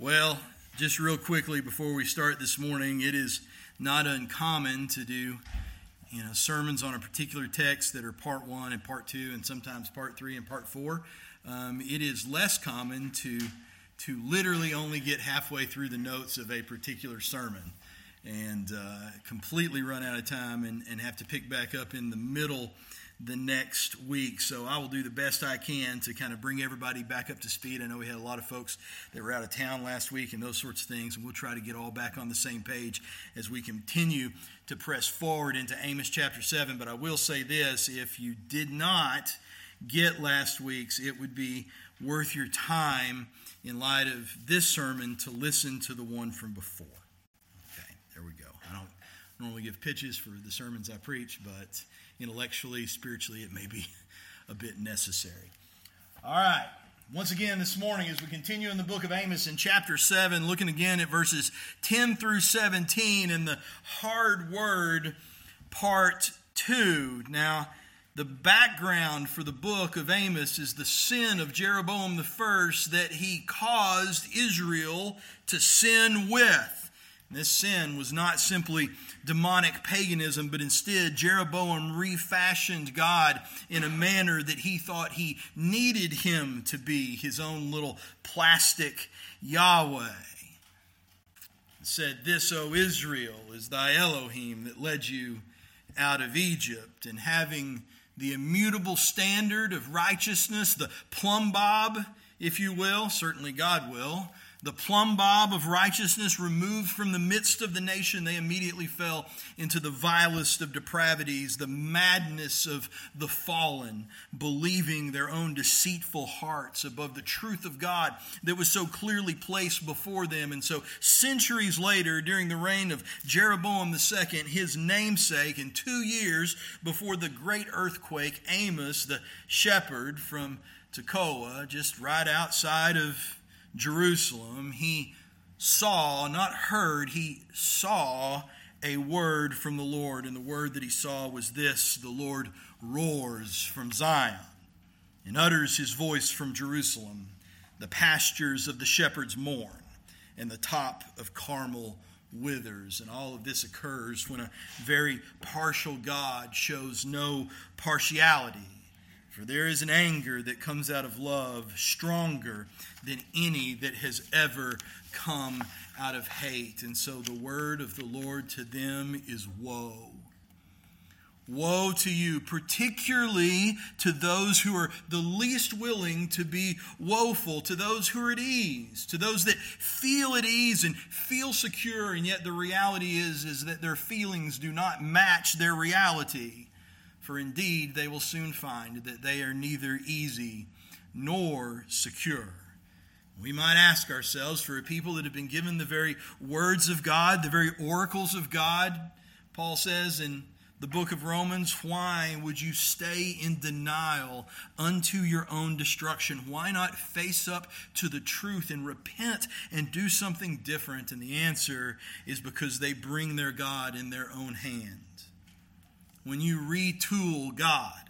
Well, just real quickly before we start this morning, it is not uncommon to do you know sermons on a particular text that are part one and part two, and sometimes part three and part four. Um, it is less common to to literally only get halfway through the notes of a particular sermon and uh, completely run out of time and, and have to pick back up in the middle the next week. So I will do the best I can to kind of bring everybody back up to speed. I know we had a lot of folks that were out of town last week and those sorts of things, and we'll try to get all back on the same page as we continue to press forward into Amos chapter 7. But I will say this if you did not get last week's, it would be worth your time in light of this sermon to listen to the one from before. Okay, there we go. I don't normally give pitches for the sermons I preach, but intellectually, spiritually, it may be a bit necessary. All right. Once again, this morning, as we continue in the book of Amos in chapter 7, looking again at verses 10 through 17 in the hard word part 2. Now, the background for the book of Amos is the sin of Jeroboam the first that he caused Israel to sin with. This sin was not simply demonic paganism, but instead Jeroboam refashioned God in a manner that he thought he needed him to be, his own little plastic Yahweh. Said, This, O Israel, is thy Elohim that led you out of Egypt, and having the immutable standard of righteousness, the plumb bob, if you will, certainly God will the plumb bob of righteousness removed from the midst of the nation, they immediately fell into the vilest of depravities, the madness of the fallen, believing their own deceitful hearts above the truth of God that was so clearly placed before them. And so, centuries later, during the reign of Jeroboam II, his namesake, in two years before the great earthquake, Amos, the shepherd from Tekoa, just right outside of Jerusalem, he saw, not heard, he saw a word from the Lord. And the word that he saw was this The Lord roars from Zion and utters his voice from Jerusalem. The pastures of the shepherds mourn, and the top of Carmel withers. And all of this occurs when a very partial God shows no partiality for there is an anger that comes out of love stronger than any that has ever come out of hate. And so the word of the Lord to them is woe. Woe to you, particularly to those who are the least willing to be woeful, to those who are at ease, to those that feel at ease and feel secure, and yet the reality is, is that their feelings do not match their reality. For indeed, they will soon find that they are neither easy nor secure. We might ask ourselves for a people that have been given the very words of God, the very oracles of God, Paul says in the book of Romans, why would you stay in denial unto your own destruction? Why not face up to the truth and repent and do something different? And the answer is because they bring their God in their own hand when you retool God,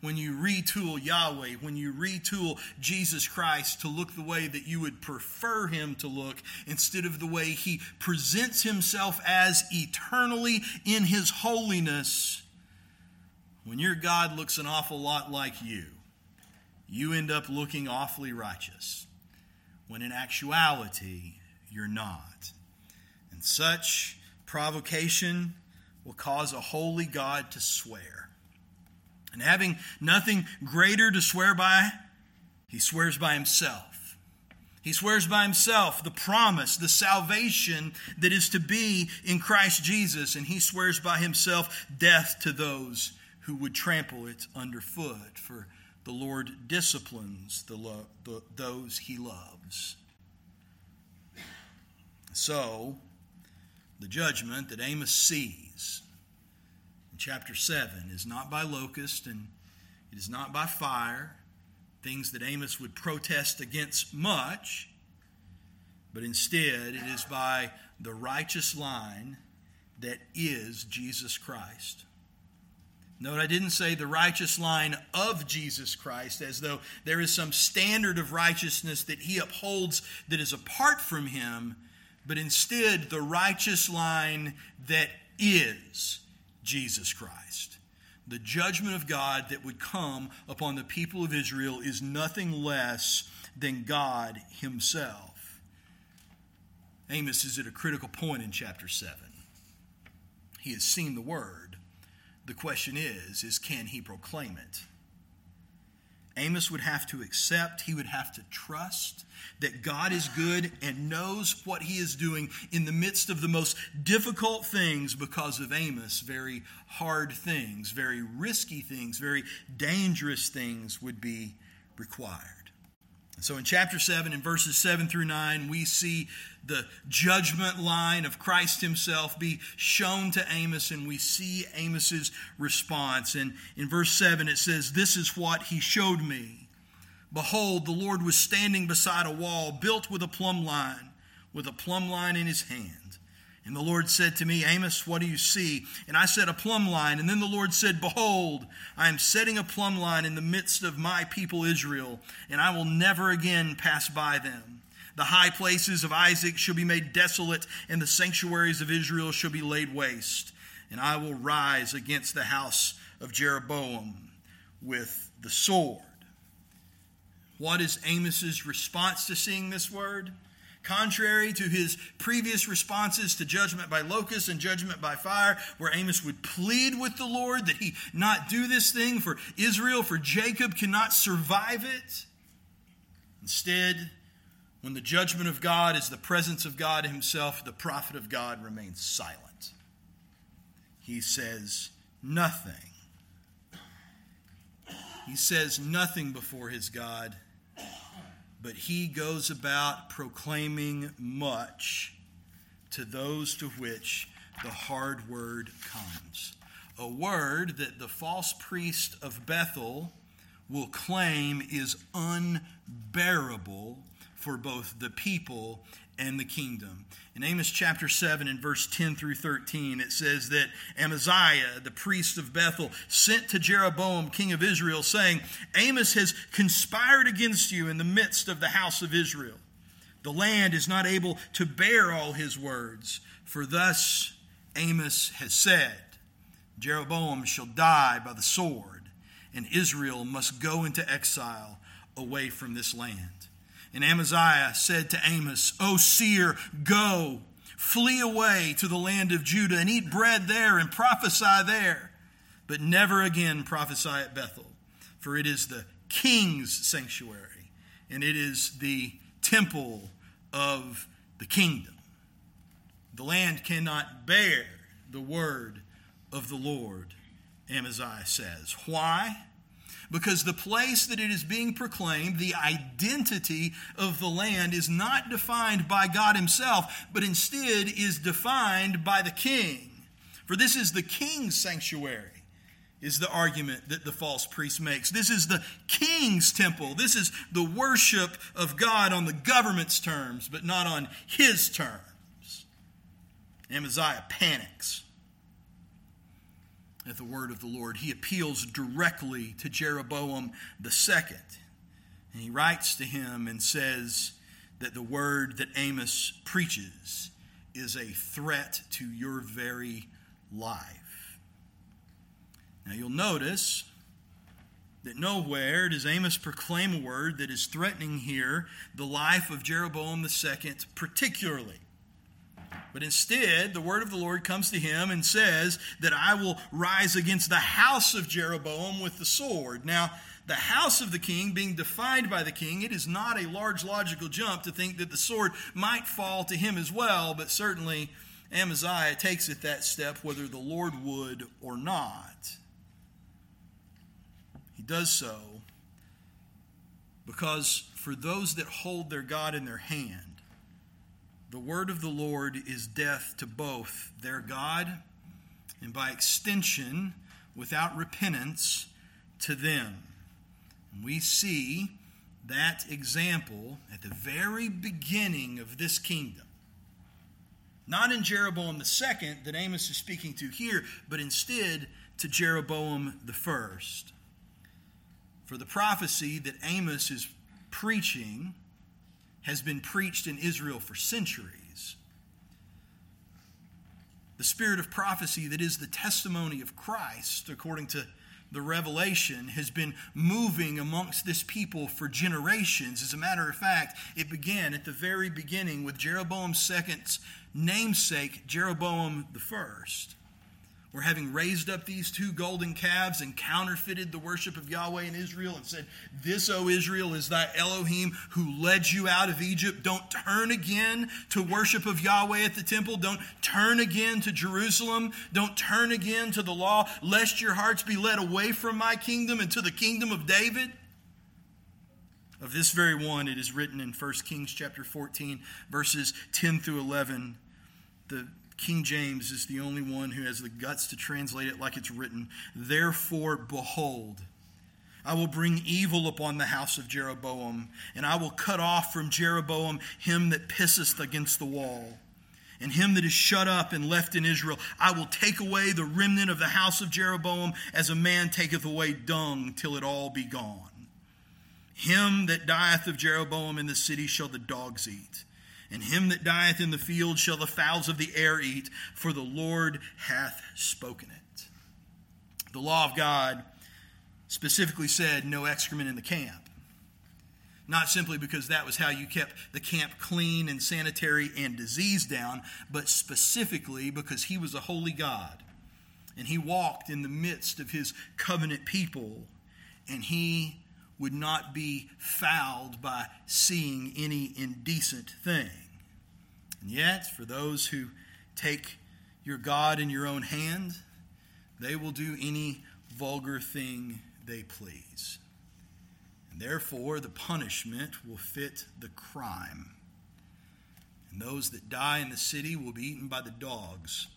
when you retool Yahweh, when you retool Jesus Christ to look the way that you would prefer him to look instead of the way he presents himself as eternally in his holiness, when your God looks an awful lot like you, you end up looking awfully righteous, when in actuality, you're not. And such provocation will cause a holy God to swear. And having nothing greater to swear by, he swears by himself. He swears by himself the promise, the salvation that is to be in Christ Jesus, and he swears by himself death to those who would trample it underfoot. For the Lord disciplines the lo- the, those he loves. So, the judgment that Amos sees in chapter 7 is not by locust and it is not by fire, things that Amos would protest against much, but instead it is by the righteous line that is Jesus Christ. Note, I didn't say the righteous line of Jesus Christ, as though there is some standard of righteousness that he upholds that is apart from him, but instead the righteous line that is Jesus Christ. The judgment of God that would come upon the people of Israel is nothing less than God Himself. Amos is at a critical point in chapter 7. He has seen the word the question is, is can he proclaim it? Amos would have to accept, he would have to trust that God is good and knows what he is doing in the midst of the most difficult things because of Amos. Very hard things, very risky things, very dangerous things would be required. So in chapter 7, in verses 7 through 9, we see the judgment line of Christ himself be shown to Amos, and we see Amos's response. And in verse 7, it says, This is what he showed me. Behold, the Lord was standing beside a wall built with a plumb line, with a plumb line in his hand. And the Lord said to me, Amos, what do you see? And I said, A plumb line. And then the Lord said, Behold, I am setting a plumb line in the midst of my people Israel, and I will never again pass by them. The high places of Isaac shall be made desolate, and the sanctuaries of Israel shall be laid waste. And I will rise against the house of Jeroboam with the sword. What is Amos's response to seeing this word? Contrary to his previous responses to judgment by locusts and judgment by fire, where Amos would plead with the Lord that he not do this thing for Israel, for Jacob cannot survive it. Instead, when the judgment of God is the presence of God himself, the prophet of God remains silent. He says nothing. He says nothing before his God but he goes about proclaiming much to those to which the hard word comes. A word that the false priest of Bethel will claim is unbearable for both the people and the kingdom. In Amos chapter 7 and verse 10 through 13, it says that Amaziah, the priest of Bethel, sent to Jeroboam, king of Israel, saying, Amos has conspired against you in the midst of the house of Israel. The land is not able to bear all his words, for thus Amos has said, Jeroboam shall die by the sword, and Israel must go into exile away from this land. And Amaziah said to Amos, O seer, go, flee away to the land of Judah and eat bread there and prophesy there, but never again prophesy at Bethel, for it is the king's sanctuary and it is the temple of the kingdom. The land cannot bear the word of the Lord, Amaziah says. Why? Because the place that it is being proclaimed, the identity of the land, is not defined by God Himself, but instead is defined by the king. For this is the king's sanctuary, is the argument that the false priest makes. This is the king's temple. This is the worship of God on the government's terms, but not on his terms. Amaziah panics at the word of the Lord. He appeals directly to Jeroboam the second. And he writes to him and says that the word that Amos preaches is a threat to your very life. Now you'll notice that nowhere does Amos proclaim a word that is threatening here the life of Jeroboam the second particularly. But instead, the word of the Lord comes to him and says that I will rise against the house of Jeroboam with the sword. Now, the house of the king being defined by the king, it is not a large logical jump to think that the sword might fall to him as well, but certainly Amaziah takes it that step whether the Lord would or not. He does so because for those that hold their God in their hand, the word of the Lord is death to both their God and by extension, without repentance, to them. And we see that example at the very beginning of this kingdom. Not in Jeroboam the second that Amos is speaking to here, but instead to Jeroboam the first. For the prophecy that Amos is preaching has been preached in Israel for centuries. The spirit of prophecy that is the testimony of Christ, according to the revelation, has been moving amongst this people for generations. As a matter of fact, it began at the very beginning with Jeroboam's second namesake, Jeroboam the first were having raised up these two golden calves and counterfeited the worship of Yahweh in Israel and said, This, O Israel, is thy Elohim who led you out of Egypt. Don't turn again to worship of Yahweh at the temple. Don't turn again to Jerusalem. Don't turn again to the law, lest your hearts be led away from my kingdom and to the kingdom of David. Of this very one, it is written in 1 Kings chapter 14, verses 10 through 11. The King James is the only one who has the guts to translate it like it's written. Therefore, behold, I will bring evil upon the house of Jeroboam, and I will cut off from Jeroboam him that pisseth against the wall. And him that is shut up and left in Israel, I will take away the remnant of the house of Jeroboam as a man taketh away dung till it all be gone. Him that dieth of Jeroboam in the city shall the dogs eat and him that dieth in the field shall the fowls of the air eat, for the Lord hath spoken it. The law of God specifically said no excrement in the camp. Not simply because that was how you kept the camp clean and sanitary and disease down, but specifically because he was a holy God. And he walked in the midst of his covenant people, and he would not be fouled by seeing any indecent thing. And yet, for those who take your God in your own hand, they will do any vulgar thing they please. And therefore, the punishment will fit the crime. And those that die in the city will be eaten by the dogs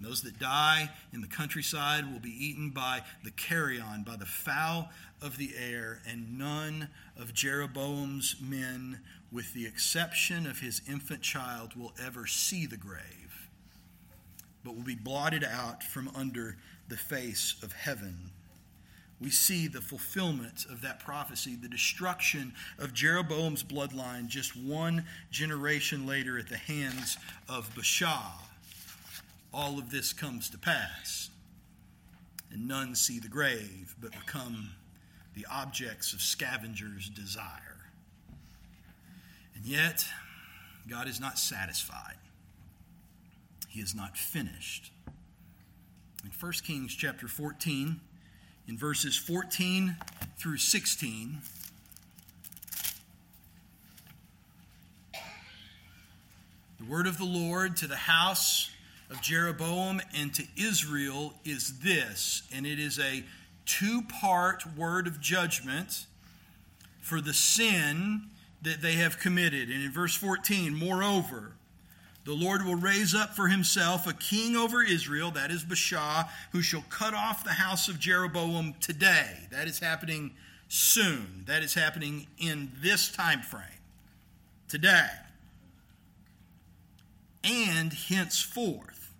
and those that die in the countryside will be eaten by the carrion, by the fowl of the air, and none of Jeroboam's men, with the exception of his infant child, will ever see the grave, but will be blotted out from under the face of heaven. We see the fulfillment of that prophecy, the destruction of Jeroboam's bloodline just one generation later at the hands of Baasha all of this comes to pass. And none see the grave, but become the objects of scavengers' desire. And yet, God is not satisfied. He is not finished. In 1 Kings chapter 14, in verses 14 through 16, the word of the Lord to the house of Jeroboam and to Israel is this, and it is a two part word of judgment for the sin that they have committed. And in verse 14, moreover, the Lord will raise up for himself a king over Israel, that is Baasha, who shall cut off the house of Jeroboam today. That is happening soon. That is happening in this time frame. Today. And henceforth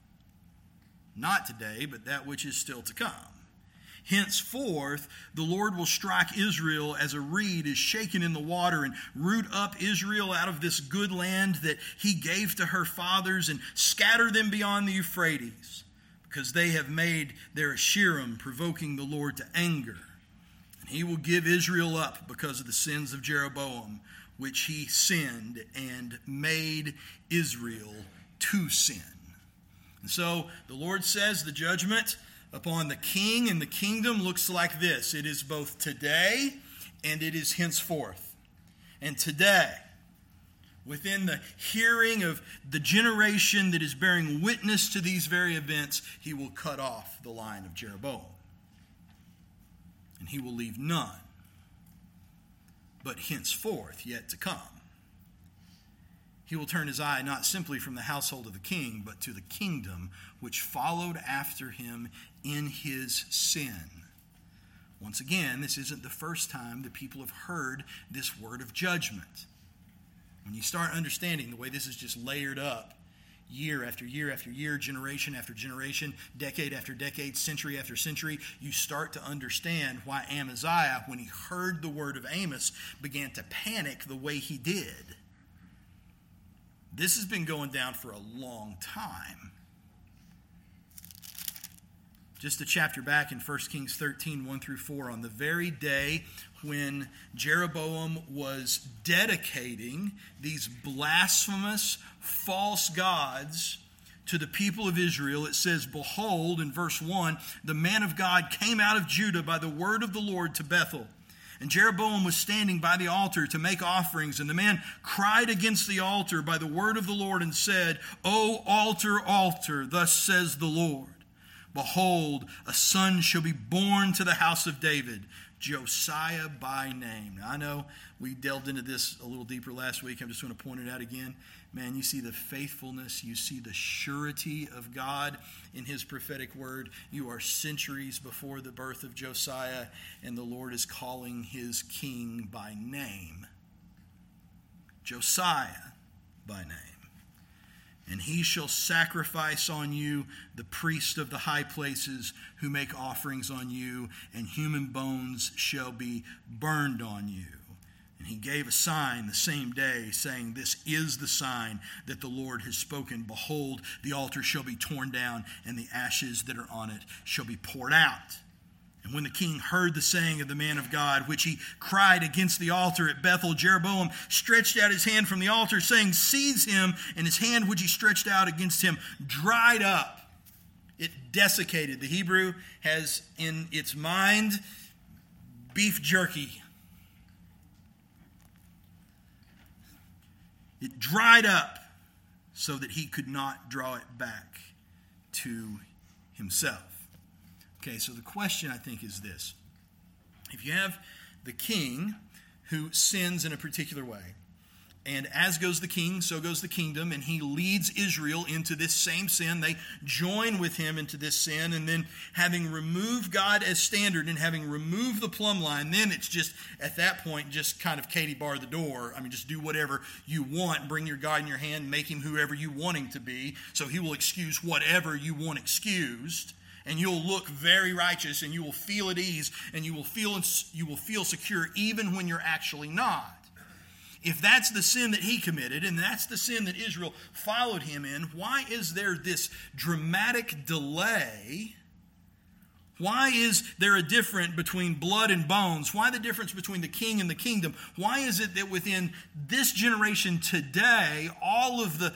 not today, but that which is still to come. Henceforth, the Lord will strike Israel as a reed is shaken in the water and root up Israel out of this good land that he gave to her fathers and scatter them beyond the Euphrates, because they have made their Asherim, provoking the Lord to anger. And he will give Israel up because of the sins of Jeroboam, which he sinned and made Israel to sin. And so the Lord says the judgment upon the king and the kingdom looks like this it is both today and it is henceforth. And today, within the hearing of the generation that is bearing witness to these very events, he will cut off the line of Jeroboam. And he will leave none, but henceforth yet to come he will turn his eye not simply from the household of the king, but to the kingdom which followed after him in his sin. Once again, this isn't the first time the people have heard this word of judgment. When you start understanding the way this is just layered up, year after year after year, generation after generation, decade after decade, century after century, you start to understand why Amaziah, when he heard the word of Amos, began to panic the way he did. This has been going down for a long time. Just a chapter back in 1 Kings 13, 1 through 4, on the very day when Jeroboam was dedicating these blasphemous false gods to the people of Israel, it says, Behold, in verse 1, the man of God came out of Judah by the word of the Lord to Bethel. And Jeroboam was standing by the altar to make offerings. And the man cried against the altar by the word of the Lord and said, O altar, altar, thus says the Lord. Behold, a son shall be born to the house of David, Josiah by name. Now, I know we delved into this a little deeper last week. I'm just going to point it out again. Man, you see the faithfulness, you see the surety of God in his prophetic word. You are centuries before the birth of Josiah, and the Lord is calling his king by name. Josiah by name and he shall sacrifice on you the priest of the high places who make offerings on you, and human bones shall be burned on you. And he gave a sign the same day, saying, This is the sign that the Lord has spoken. Behold, the altar shall be torn down, and the ashes that are on it shall be poured out. And when the king heard the saying of the man of God, which he cried against the altar at Bethel, Jeroboam stretched out his hand from the altar, saying, Seize him. And his hand, which he stretched out against him, dried up. It desiccated. The Hebrew has in its mind beef jerky. It dried up so that he could not draw it back to himself. Okay, so the question I think is this if you have the king who sins in a particular way, and as goes the king, so goes the kingdom, and he leads Israel into this same sin. They join with him into this sin, and then having removed God as standard and having removed the plumb line, then it's just at that point, just kind of Katie bar the door. I mean, just do whatever you want, bring your God in your hand, make him whoever you want him to be, so he will excuse whatever you want excused and you'll look very righteous and you will feel at ease and you will feel you will feel secure even when you're actually not if that's the sin that he committed and that's the sin that Israel followed him in why is there this dramatic delay why is there a difference between blood and bones? Why the difference between the king and the kingdom? Why is it that within this generation today, all of the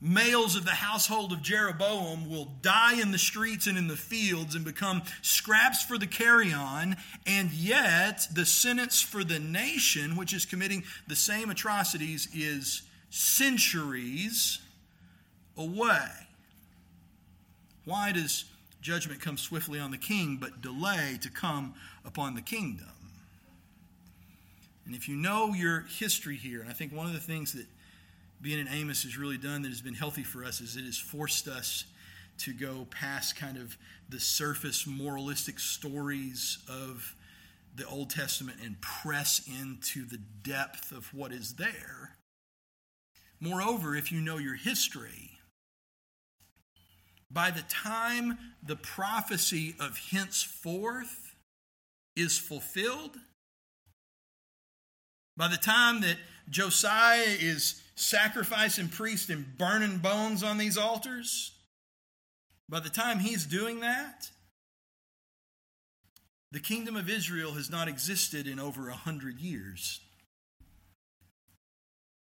males of the household of Jeroboam will die in the streets and in the fields and become scraps for the carrion, and yet the sentence for the nation, which is committing the same atrocities, is centuries away. Why does judgment come swiftly on the king, but delay to come upon the kingdom? And if you know your history here, and I think one of the things that being in Amos has really done that has been healthy for us is it has forced us to go past kind of the surface moralistic stories of the Old Testament and press into the depth of what is there. Moreover, if you know your history, by the time the prophecy of henceforth is fulfilled, by the time that Josiah is sacrificing priests and burning bones on these altars, by the time he's doing that, the kingdom of Israel has not existed in over a hundred years.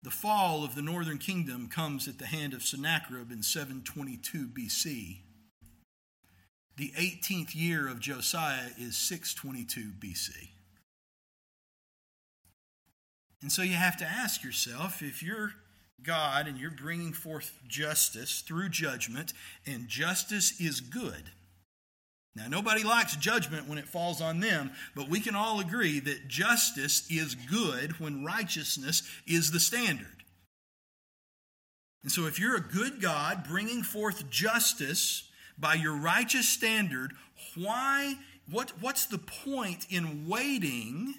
The fall of the northern kingdom comes at the hand of Sennacherib in 722 BC. The 18th year of Josiah is 622 BC. And so you have to ask yourself if you're God and you're bringing forth justice through judgment, and justice is good. Now, nobody likes judgment when it falls on them, but we can all agree that justice is good when righteousness is the standard. And so, if you're a good God bringing forth justice by your righteous standard, why, what, what's the point in waiting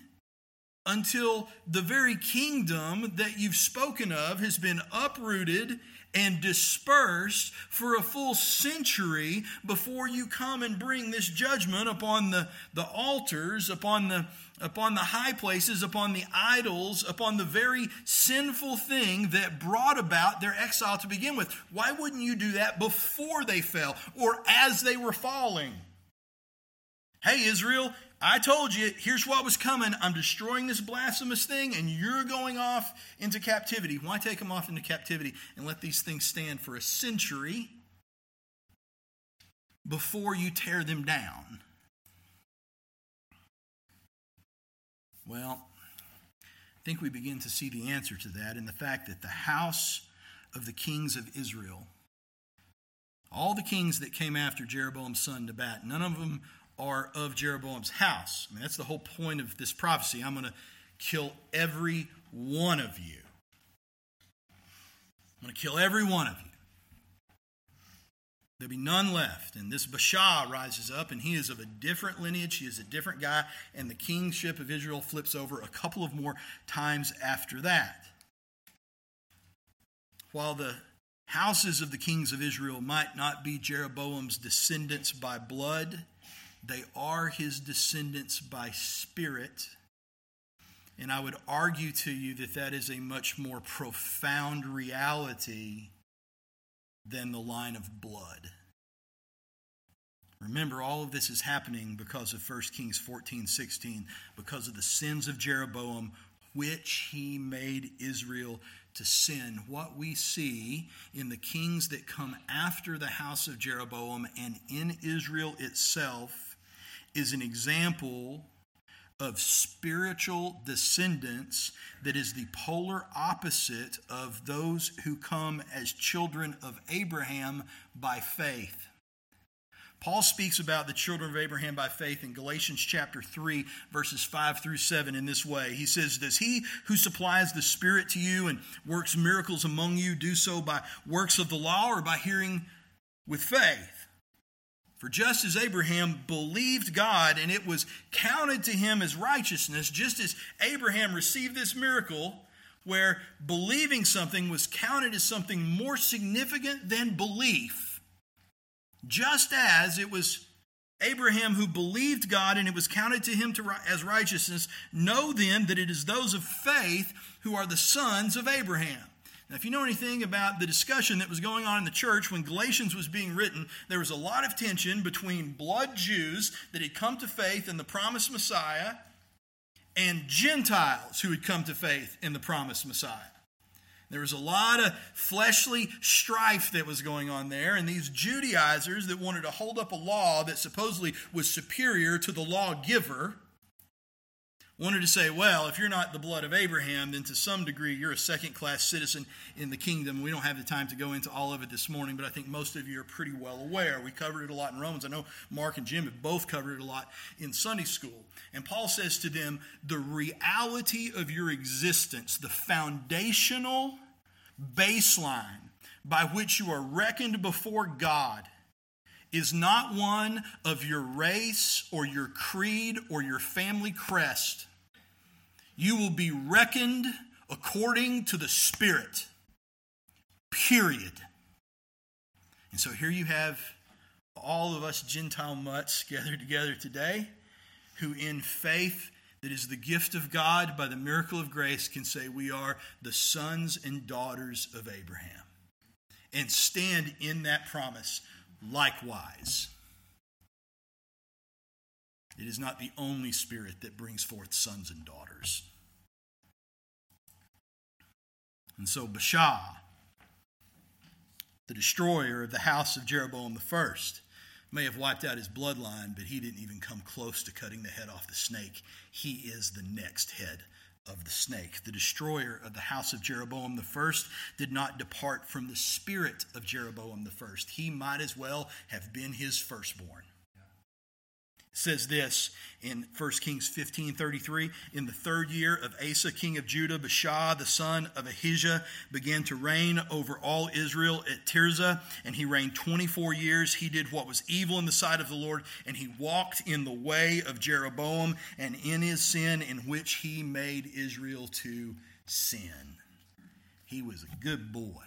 until the very kingdom that you've spoken of has been uprooted and dispersed for a full century before you come and bring this judgment upon the, the altars, upon the, upon the high places, upon the idols, upon the very sinful thing that brought about their exile to begin with. Why wouldn't you do that before they fell or as they were falling? Hey, Israel, I told you, here's what was coming. I'm destroying this blasphemous thing, and you're going off into captivity. Why take them off into captivity and let these things stand for a century before you tear them down? Well, I think we begin to see the answer to that in the fact that the house of the kings of Israel, all the kings that came after Jeroboam's son Nebat, none of them are of Jeroboam's house. I mean, that's the whole point of this prophecy. I'm going to kill every one of you. I'm going to kill every one of you. There'll be none left. And this Baasha rises up, and he is of a different lineage. He is a different guy. And the kingship of Israel flips over a couple of more times after that. While the houses of the kings of Israel might not be Jeroboam's descendants by blood, they are his descendants by spirit. And I would argue to you that that is a much more profound reality than the line of blood. Remember, all of this is happening because of 1 Kings 14 16, because of the sins of Jeroboam, which he made Israel to sin. What we see in the kings that come after the house of Jeroboam and in Israel itself is an example of spiritual descendants that is the polar opposite of those who come as children of Abraham by faith. Paul speaks about the children of Abraham by faith in Galatians chapter 3, verses 5 through 7 in this way. He says, Does he who supplies the Spirit to you and works miracles among you do so by works of the law or by hearing with faith? For just as Abraham believed God and it was counted to him as righteousness, just as Abraham received this miracle where believing something was counted as something more significant than belief, just as it was Abraham who believed God and it was counted to him to, as righteousness, know then that it is those of faith who are the sons of Abraham. Now, if you know anything about the discussion that was going on in the church when Galatians was being written, there was a lot of tension between blood Jews that had come to faith in the promised Messiah and Gentiles who had come to faith in the promised Messiah. There was a lot of fleshly strife that was going on there, and these Judaizers that wanted to hold up a law that supposedly was superior to the lawgiver wanted to say, well, if you're not the blood of Abraham, then to some degree you're a second class citizen in the kingdom. We don't have the time to go into all of it this morning, but I think most of you are pretty well aware. We covered it a lot in Romans. I know Mark and Jim have both covered it a lot in Sunday school. And Paul says to them, the reality of your existence, the foundational baseline by which you are reckoned before God is not one of your race or your creed or your family crest you will be reckoned according to the Spirit. Period. And so here you have all of us Gentile mutts gathered together today who, in faith that is the gift of God by the miracle of grace, can say we are the sons and daughters of Abraham and stand in that promise likewise. It is not the only spirit that brings forth sons and daughters. And so Baasha, the destroyer of the house of Jeroboam the first, may have wiped out his bloodline, but he didn't even come close to cutting the head off the snake. He is the next head of the snake. The destroyer of the house of Jeroboam the first did not depart from the spirit of Jeroboam the first. He might as well have been his firstborn. Says this in 1 Kings 15 33. In the third year of Asa, king of Judah, Baasha, the son of Ahijah, began to reign over all Israel at Tirzah, and he reigned 24 years. He did what was evil in the sight of the Lord, and he walked in the way of Jeroboam and in his sin in which he made Israel to sin. He was a good boy.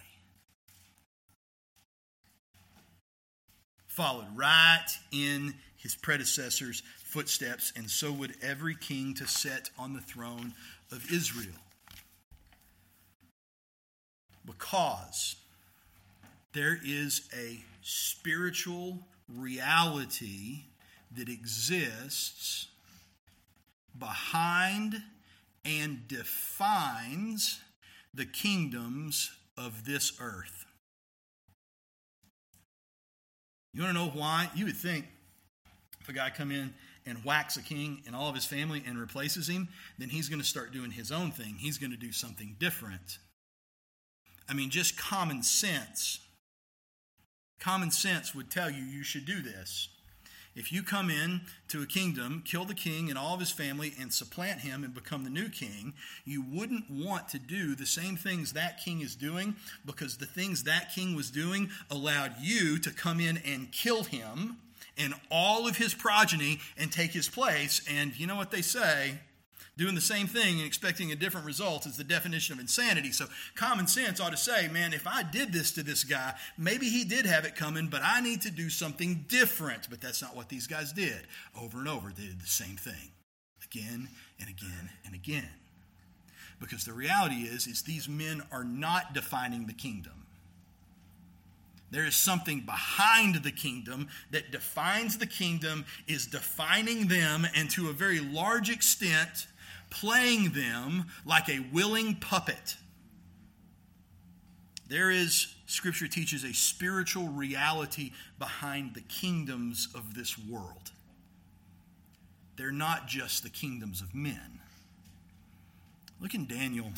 Followed right in his predecessors' footsteps, and so would every king to set on the throne of Israel. Because there is a spiritual reality that exists behind and defines the kingdoms of this earth. You want to know why? You would think if a guy come in and whacks a king and all of his family and replaces him, then he's going to start doing his own thing. He's going to do something different. I mean, just common sense. Common sense would tell you you should do this. If you come in to a kingdom, kill the king and all of his family, and supplant him and become the new king, you wouldn't want to do the same things that king is doing because the things that king was doing allowed you to come in and kill him and all of his progeny and take his place. And you know what they say? Doing the same thing and expecting a different result is the definition of insanity. So, common sense ought to say, man, if I did this to this guy, maybe he did have it coming, but I need to do something different. But that's not what these guys did. Over and over, they did the same thing again and again and again. Because the reality is, is these men are not defining the kingdom. There is something behind the kingdom that defines the kingdom, is defining them, and to a very large extent, playing them like a willing puppet. There is, Scripture teaches, a spiritual reality behind the kingdoms of this world. They're not just the kingdoms of men. Look in Daniel.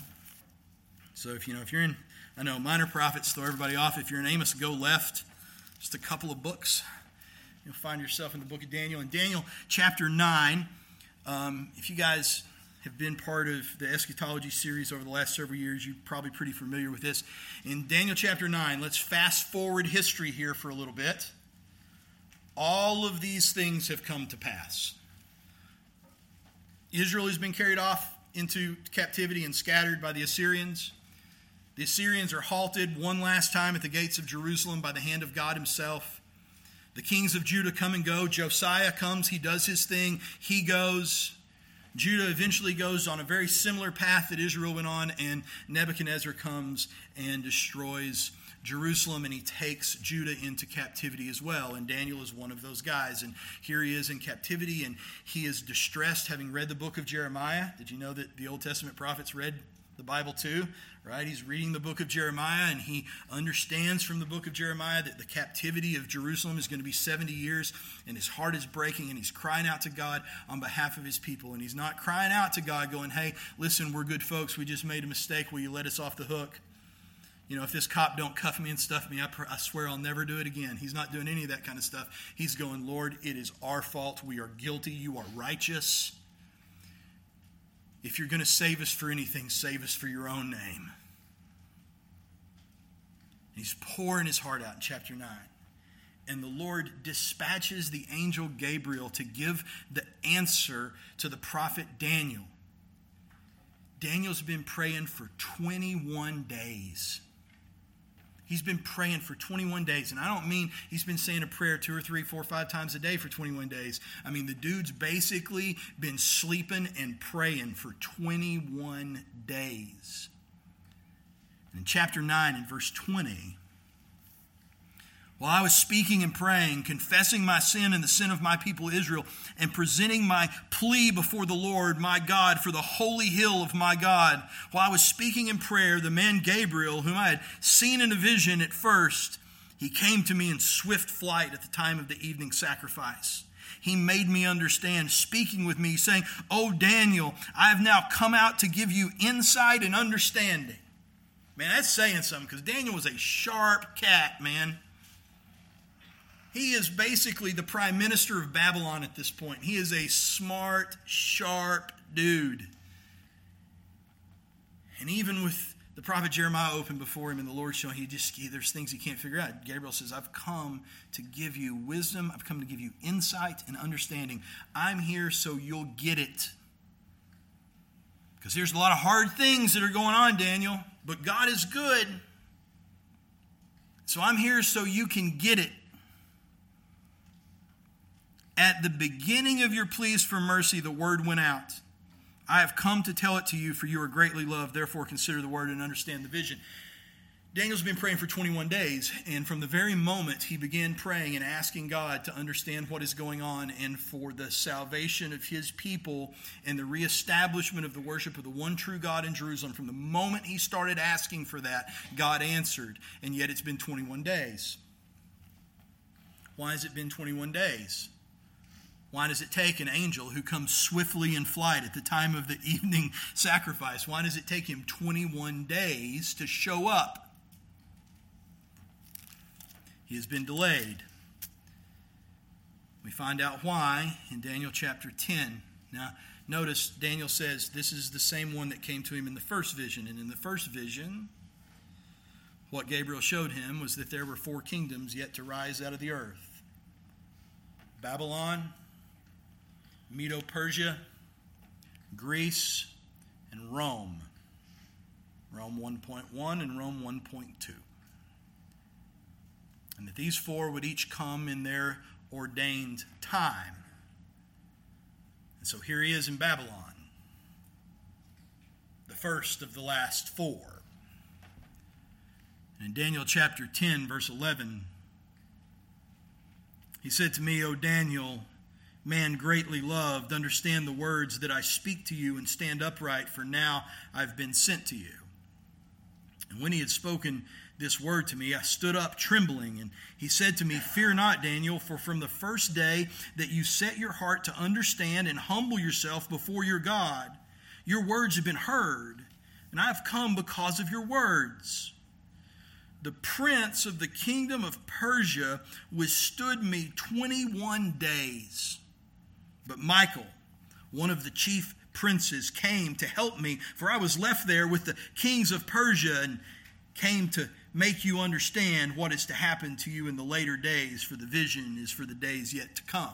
So if you know if you're in I know minor prophets throw everybody off. If you're in Amos, go left. Just a couple of books. You'll find yourself in the book of Daniel. In Daniel chapter 9, um, if you guys have been part of the eschatology series over the last several years, you're probably pretty familiar with this. In Daniel chapter 9, let's fast forward history here for a little bit. All of these things have come to pass. Israel has been carried off into captivity and scattered by the Assyrians. The Assyrians are halted one last time at the gates of Jerusalem by the hand of God Himself. The kings of Judah come and go. Josiah comes, he does his thing, he goes. Judah eventually goes on a very similar path that Israel went on, and Nebuchadnezzar comes and destroys Jerusalem and he takes Judah into captivity as well. And Daniel is one of those guys. And here he is in captivity and he is distressed having read the book of Jeremiah. Did you know that the Old Testament prophets read the Bible too, right? He's reading the book of Jeremiah and he understands from the book of Jeremiah that the captivity of Jerusalem is going to be 70 years and his heart is breaking and he's crying out to God on behalf of his people. And he's not crying out to God going, hey, listen, we're good folks. We just made a mistake. Will you let us off the hook? You know, if this cop don't cuff me and stuff me, I, I swear I'll never do it again. He's not doing any of that kind of stuff. He's going, Lord, it is our fault. We are guilty. You are righteous. If you're going to save us for anything, save us for your own name. He's pouring his heart out in chapter 9. And the Lord dispatches the angel Gabriel to give the answer to the prophet Daniel. Daniel's been praying for 21 days. He's been praying for 21 days. And I don't mean he's been saying a prayer two or three, four, five times a day for 21 days. I mean, the dude's basically been sleeping and praying for 21 days. In chapter 9, in verse 20, while I was speaking and praying, confessing my sin and the sin of my people Israel, and presenting my plea before the Lord my God for the holy hill of my God, while I was speaking in prayer, the man Gabriel, whom I had seen in a vision at first, he came to me in swift flight at the time of the evening sacrifice. He made me understand, speaking with me, saying, Oh, Daniel, I have now come out to give you insight and understanding. Man, that's saying something because Daniel was a sharp cat, man. He is basically the prime minister of Babylon at this point. He is a smart, sharp dude. And even with the prophet Jeremiah open before him and the Lord showing he just he, there's things he can't figure out. Gabriel says, I've come to give you wisdom, I've come to give you insight and understanding. I'm here so you'll get it. Because there's a lot of hard things that are going on, Daniel, but God is good. So I'm here so you can get it. At the beginning of your pleas for mercy, the word went out. I have come to tell it to you, for you are greatly loved. Therefore, consider the word and understand the vision. Daniel's been praying for 21 days, and from the very moment he began praying and asking God to understand what is going on and for the salvation of his people and the reestablishment of the worship of the one true God in Jerusalem, from the moment he started asking for that, God answered. And yet it's been 21 days. Why has it been 21 days? Why does it take an angel who comes swiftly in flight at the time of the evening sacrifice? Why does it take him 21 days to show up? He has been delayed. We find out why in Daniel chapter 10. Now, notice Daniel says this is the same one that came to him in the first vision. And in the first vision, what Gabriel showed him was that there were four kingdoms yet to rise out of the earth Babylon, Medo Persia, Greece, and Rome. Rome 1.1 and Rome 1.2. And that these four would each come in their ordained time. And so here he is in Babylon, the first of the last four. And in Daniel chapter 10, verse 11, he said to me, O Daniel, man greatly loved, understand the words that I speak to you and stand upright, for now I've been sent to you. And when he had spoken this word to me, I stood up trembling, and he said to me, Fear not, Daniel, for from the first day that you set your heart to understand and humble yourself before your God, your words have been heard, and I have come because of your words the prince of the kingdom of Persia withstood me 21 days. But Michael, one of the chief princes, came to help me, for I was left there with the kings of Persia and came to make you understand what is to happen to you in the later days, for the vision is for the days yet to come.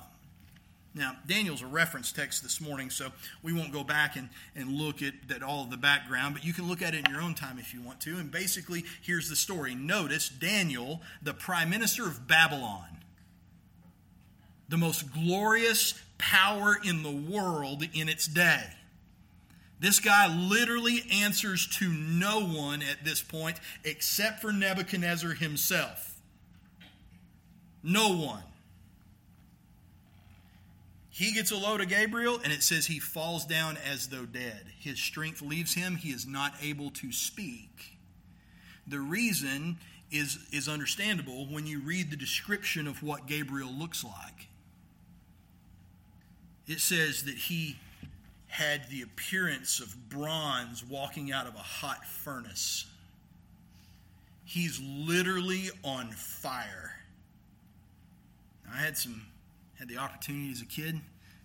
Now, Daniel's a reference text this morning, so we won't go back and, and look at, at all of the background, but you can look at it in your own time if you want to. And basically, here's the story. Notice Daniel, the prime minister of Babylon, the most glorious power in the world in its day. This guy literally answers to no one at this point except for Nebuchadnezzar himself. No one. He gets a load of Gabriel, and it says he falls down as though dead. His strength leaves him. He is not able to speak. The reason is, is understandable when you read the description of what Gabriel looks like it says that he had the appearance of bronze walking out of a hot furnace. He's literally on fire. I had some had the opportunity as a kid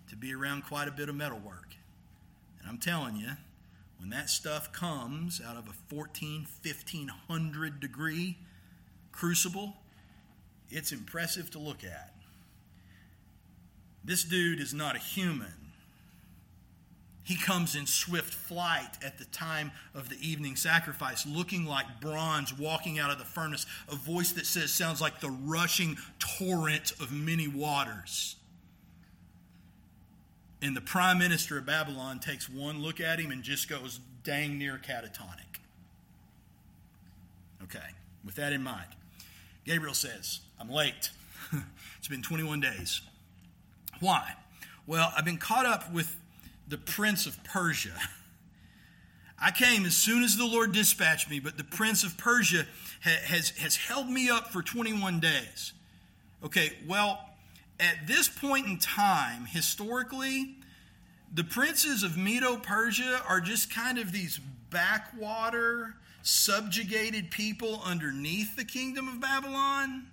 to be around quite a bit of metal work. And I'm telling you, when that stuff comes out of a 14, 1500 degree crucible, it's impressive to look at. This dude is not a human. He comes in swift flight at the time of the evening sacrifice, looking like bronze walking out of the furnace, a voice that says, sounds like the rushing torrent of many waters. And the prime minister of Babylon takes one look at him and just goes dang near catatonic. Okay, with that in mind, Gabriel says, I'm late. it's been 21 days. Why? Well, I've been caught up with the prince of Persia. I came as soon as the Lord dispatched me, but the prince of Persia has, has held me up for 21 days. Okay, well, at this point in time, historically, the princes of Medo Persia are just kind of these backwater, subjugated people underneath the kingdom of Babylon.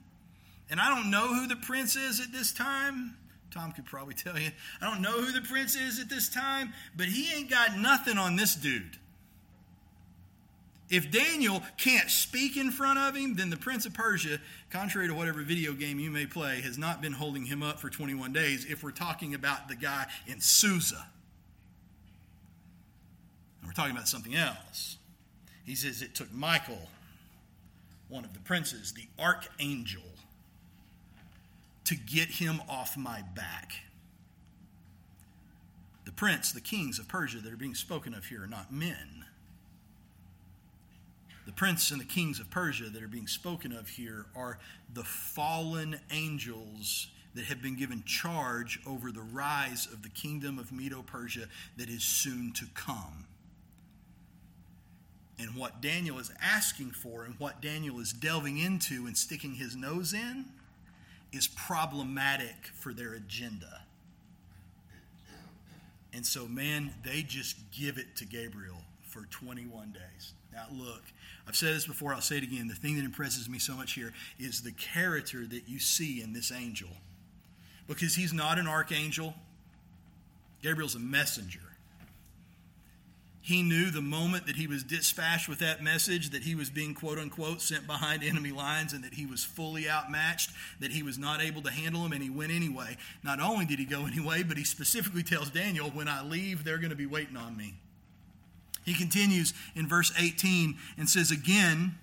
And I don't know who the prince is at this time. Tom could probably tell you. I don't know who the prince is at this time, but he ain't got nothing on this dude. If Daniel can't speak in front of him, then the Prince of Persia, contrary to whatever video game you may play, has not been holding him up for 21 days if we're talking about the guy in Susa. And we're talking about something else. He says it took Michael, one of the princes, the archangel, to get him off my back. The prince, the kings of Persia that are being spoken of here are not men. The prince and the kings of Persia that are being spoken of here are the fallen angels that have been given charge over the rise of the kingdom of Medo Persia that is soon to come. And what Daniel is asking for and what Daniel is delving into and sticking his nose in is problematic for their agenda. And so, man, they just give it to Gabriel for 21 days. Now, look, I've said this before, I'll say it again. The thing that impresses me so much here is the character that you see in this angel. Because he's not an archangel, Gabriel's a messenger. He knew the moment that he was dispatched with that message that he was being, quote unquote, sent behind enemy lines and that he was fully outmatched, that he was not able to handle him, and he went anyway. Not only did he go anyway, but he specifically tells Daniel, When I leave, they're going to be waiting on me. He continues in verse 18 and says, Again,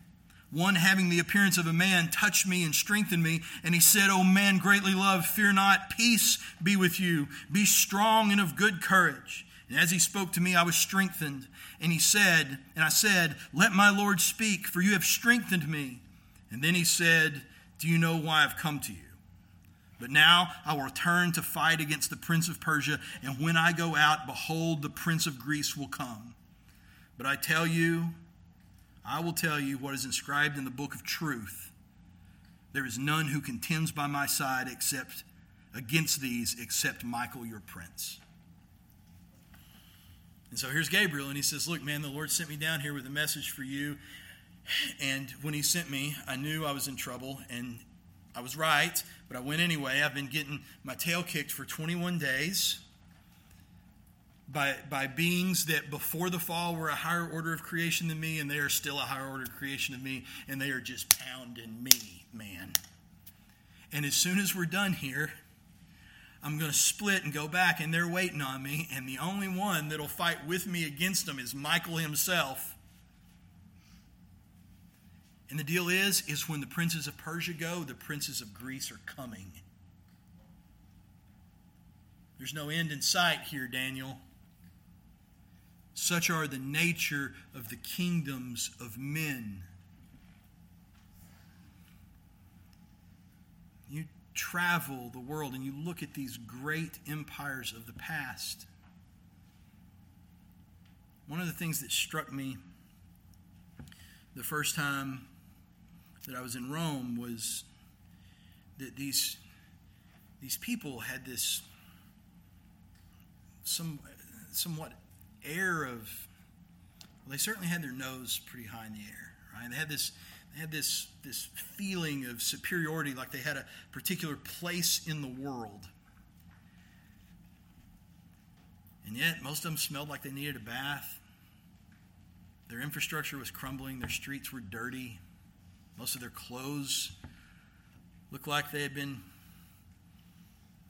one having the appearance of a man touched me and strengthened me. And he said, O man greatly loved, fear not, peace be with you. Be strong and of good courage. And as he spoke to me, I was strengthened. And he said, And I said, Let my Lord speak, for you have strengthened me. And then he said, Do you know why I've come to you? But now I will return to fight against the prince of Persia, and when I go out, behold, the prince of Greece will come. But I tell you, I will tell you what is inscribed in the book of truth. There is none who contends by my side except against these except Michael your prince. And so here's Gabriel, and he says, Look, man, the Lord sent me down here with a message for you. And when he sent me, I knew I was in trouble, and I was right, but I went anyway. I've been getting my tail kicked for 21 days by, by beings that before the fall were a higher order of creation than me, and they are still a higher order of creation than me, and they are just pounding me, man. And as soon as we're done here, I'm going to split and go back, and they're waiting on me, and the only one that'll fight with me against them is Michael himself. And the deal is, is when the princes of Persia go, the princes of Greece are coming. There's no end in sight here, Daniel. Such are the nature of the kingdoms of men. You travel the world and you look at these great empires of the past. One of the things that struck me the first time that I was in Rome was that these, these people had this some, somewhat air of well, they certainly had their nose pretty high in the air, right? They had this had this this feeling of superiority, like they had a particular place in the world. And yet, most of them smelled like they needed a bath. Their infrastructure was crumbling. Their streets were dirty. Most of their clothes looked like they had been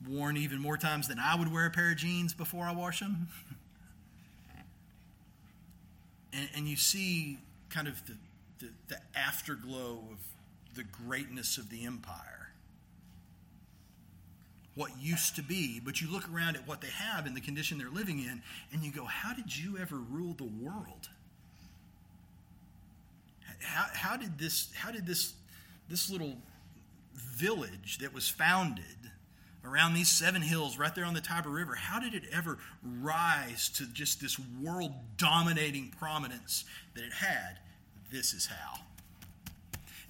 worn even more times than I would wear a pair of jeans before I wash them. and, and you see kind of the, the, the afterglow of the greatness of the empire. What used to be, but you look around at what they have and the condition they're living in, and you go, How did you ever rule the world? How, how did this, how did this, this little village that was founded around these seven hills right there on the Tiber River, how did it ever rise to just this world dominating prominence that it had? This is how.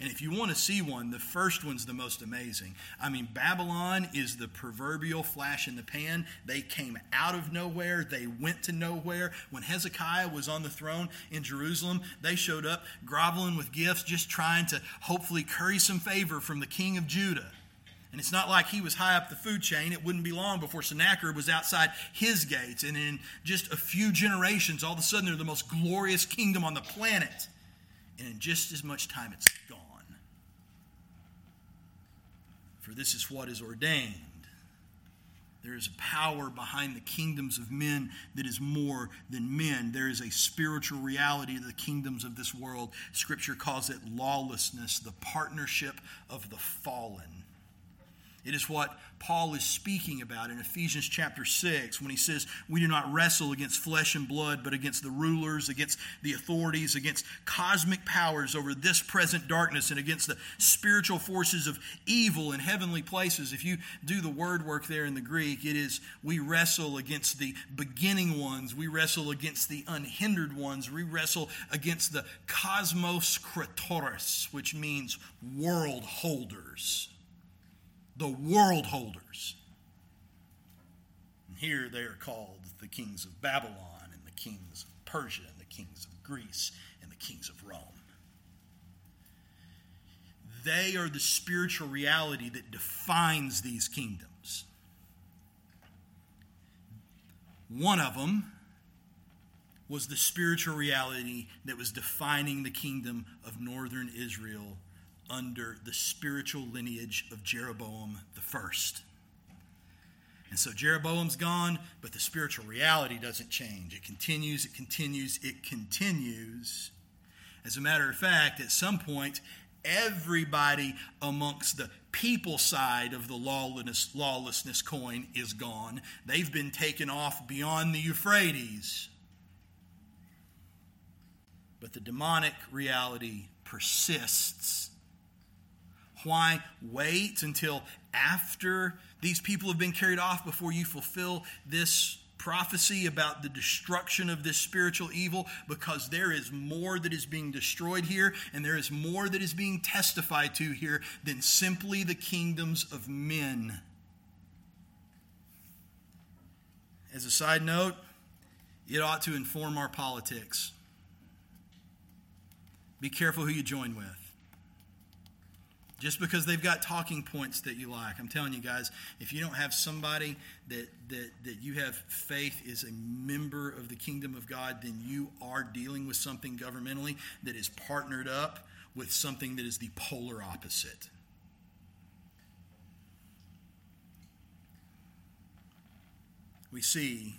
And if you want to see one, the first one's the most amazing. I mean, Babylon is the proverbial flash in the pan. They came out of nowhere, they went to nowhere. When Hezekiah was on the throne in Jerusalem, they showed up groveling with gifts, just trying to hopefully curry some favor from the king of Judah. And it's not like he was high up the food chain. It wouldn't be long before Sennacherib was outside his gates. And in just a few generations, all of a sudden, they're the most glorious kingdom on the planet. And in just as much time, it's gone for this is what is ordained. There is a power behind the kingdoms of men that is more than men. There is a spiritual reality of the kingdoms of this world. Scripture calls it lawlessness, the partnership of the fallen. It is what Paul is speaking about in Ephesians chapter 6 when he says, We do not wrestle against flesh and blood, but against the rulers, against the authorities, against cosmic powers over this present darkness, and against the spiritual forces of evil in heavenly places. If you do the word work there in the Greek, it is we wrestle against the beginning ones, we wrestle against the unhindered ones, we wrestle against the cosmos kratoris, which means world holders the world holders. And here they are called the kings of Babylon and the kings of Persia and the kings of Greece and the kings of Rome. They are the spiritual reality that defines these kingdoms. One of them was the spiritual reality that was defining the kingdom of northern Israel under the spiritual lineage of Jeroboam the first. And so Jeroboam's gone, but the spiritual reality doesn't change. It continues, it continues, it continues. As a matter of fact, at some point, everybody amongst the people side of the lawlessness, lawlessness coin is gone. They've been taken off beyond the Euphrates. But the demonic reality persists why wait until after these people have been carried off before you fulfill this prophecy about the destruction of this spiritual evil? Because there is more that is being destroyed here, and there is more that is being testified to here than simply the kingdoms of men. As a side note, it ought to inform our politics. Be careful who you join with just because they've got talking points that you like. I'm telling you guys, if you don't have somebody that, that, that you have faith is a member of the kingdom of God, then you are dealing with something governmentally that is partnered up with something that is the polar opposite. We see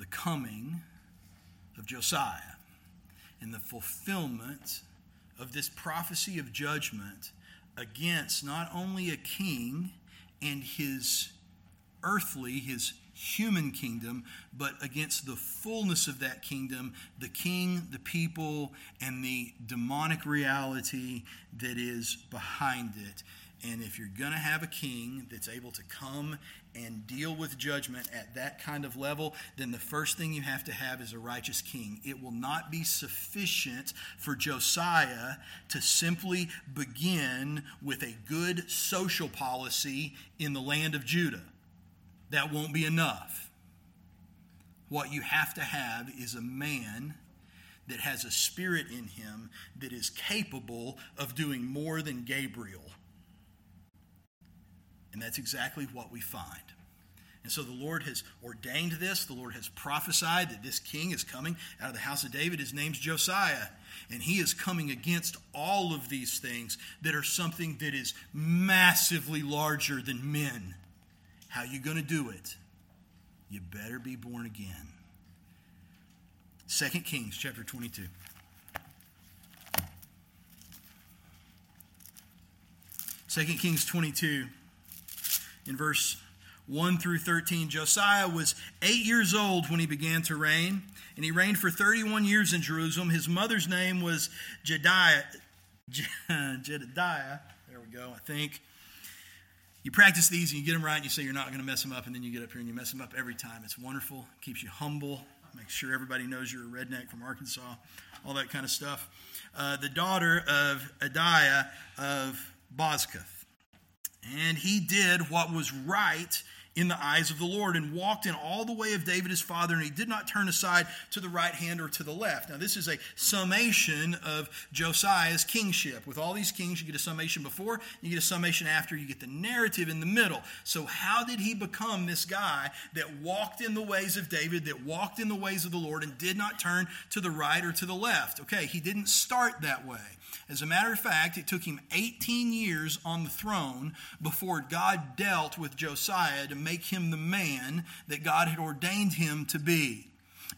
the coming of Josiah and the fulfillment of this prophecy of judgment against not only a king and his earthly, his human kingdom, but against the fullness of that kingdom, the king, the people, and the demonic reality that is behind it. And if you're going to have a king that's able to come and deal with judgment at that kind of level, then the first thing you have to have is a righteous king. It will not be sufficient for Josiah to simply begin with a good social policy in the land of Judah. That won't be enough. What you have to have is a man that has a spirit in him that is capable of doing more than Gabriel and that's exactly what we find. And so the Lord has ordained this. The Lord has prophesied that this king is coming out of the house of David. His name's Josiah. And he is coming against all of these things that are something that is massively larger than men. How you going to do it? You better be born again. 2 Kings chapter 22. Second Kings 22 in verse 1 through 13. Josiah was eight years old when he began to reign, and he reigned for 31 years in Jerusalem. His mother's name was Jediah. Jedediah. There we go, I think. You practice these and you get them right, and you say you're not going to mess them up, and then you get up here and you mess them up every time. It's wonderful, keeps you humble. make sure everybody knows you're a redneck from Arkansas, all that kind of stuff. Uh, the daughter of Adiah of Bozkath. And he did what was right in the eyes of the Lord and walked in all the way of David his father, and he did not turn aside to the right hand or to the left. Now, this is a summation of Josiah's kingship. With all these kings, you get a summation before, you get a summation after, you get the narrative in the middle. So, how did he become this guy that walked in the ways of David, that walked in the ways of the Lord, and did not turn to the right or to the left? Okay, he didn't start that way. As a matter of fact, it took him 18 years on the throne before God dealt with Josiah to make him the man that God had ordained him to be.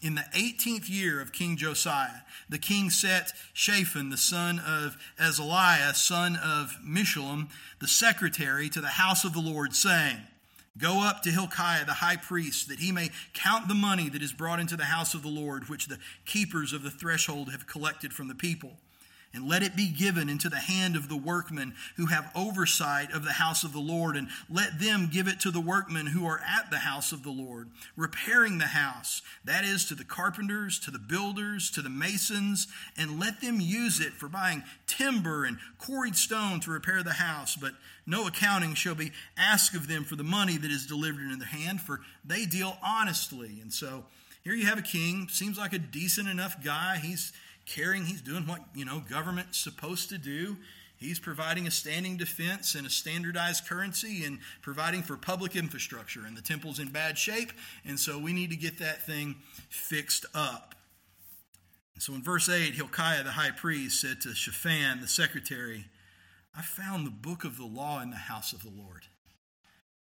In the 18th year of King Josiah, the king set Shaphan, the son of Azaliah, son of Meshullam, the secretary, to the house of the Lord, saying, Go up to Hilkiah the high priest, that he may count the money that is brought into the house of the Lord, which the keepers of the threshold have collected from the people and let it be given into the hand of the workmen who have oversight of the house of the Lord, and let them give it to the workmen who are at the house of the Lord, repairing the house, that is, to the carpenters, to the builders, to the masons, and let them use it for buying timber and quarried stone to repair the house. But no accounting shall be asked of them for the money that is delivered in their hand, for they deal honestly. And so here you have a king, seems like a decent enough guy. He's caring. He's doing what, you know, government's supposed to do. He's providing a standing defense and a standardized currency and providing for public infrastructure. And the temple's in bad shape, and so we need to get that thing fixed up. So in verse 8, Hilkiah the high priest said to Shaphan the secretary, I found the book of the law in the house of the Lord.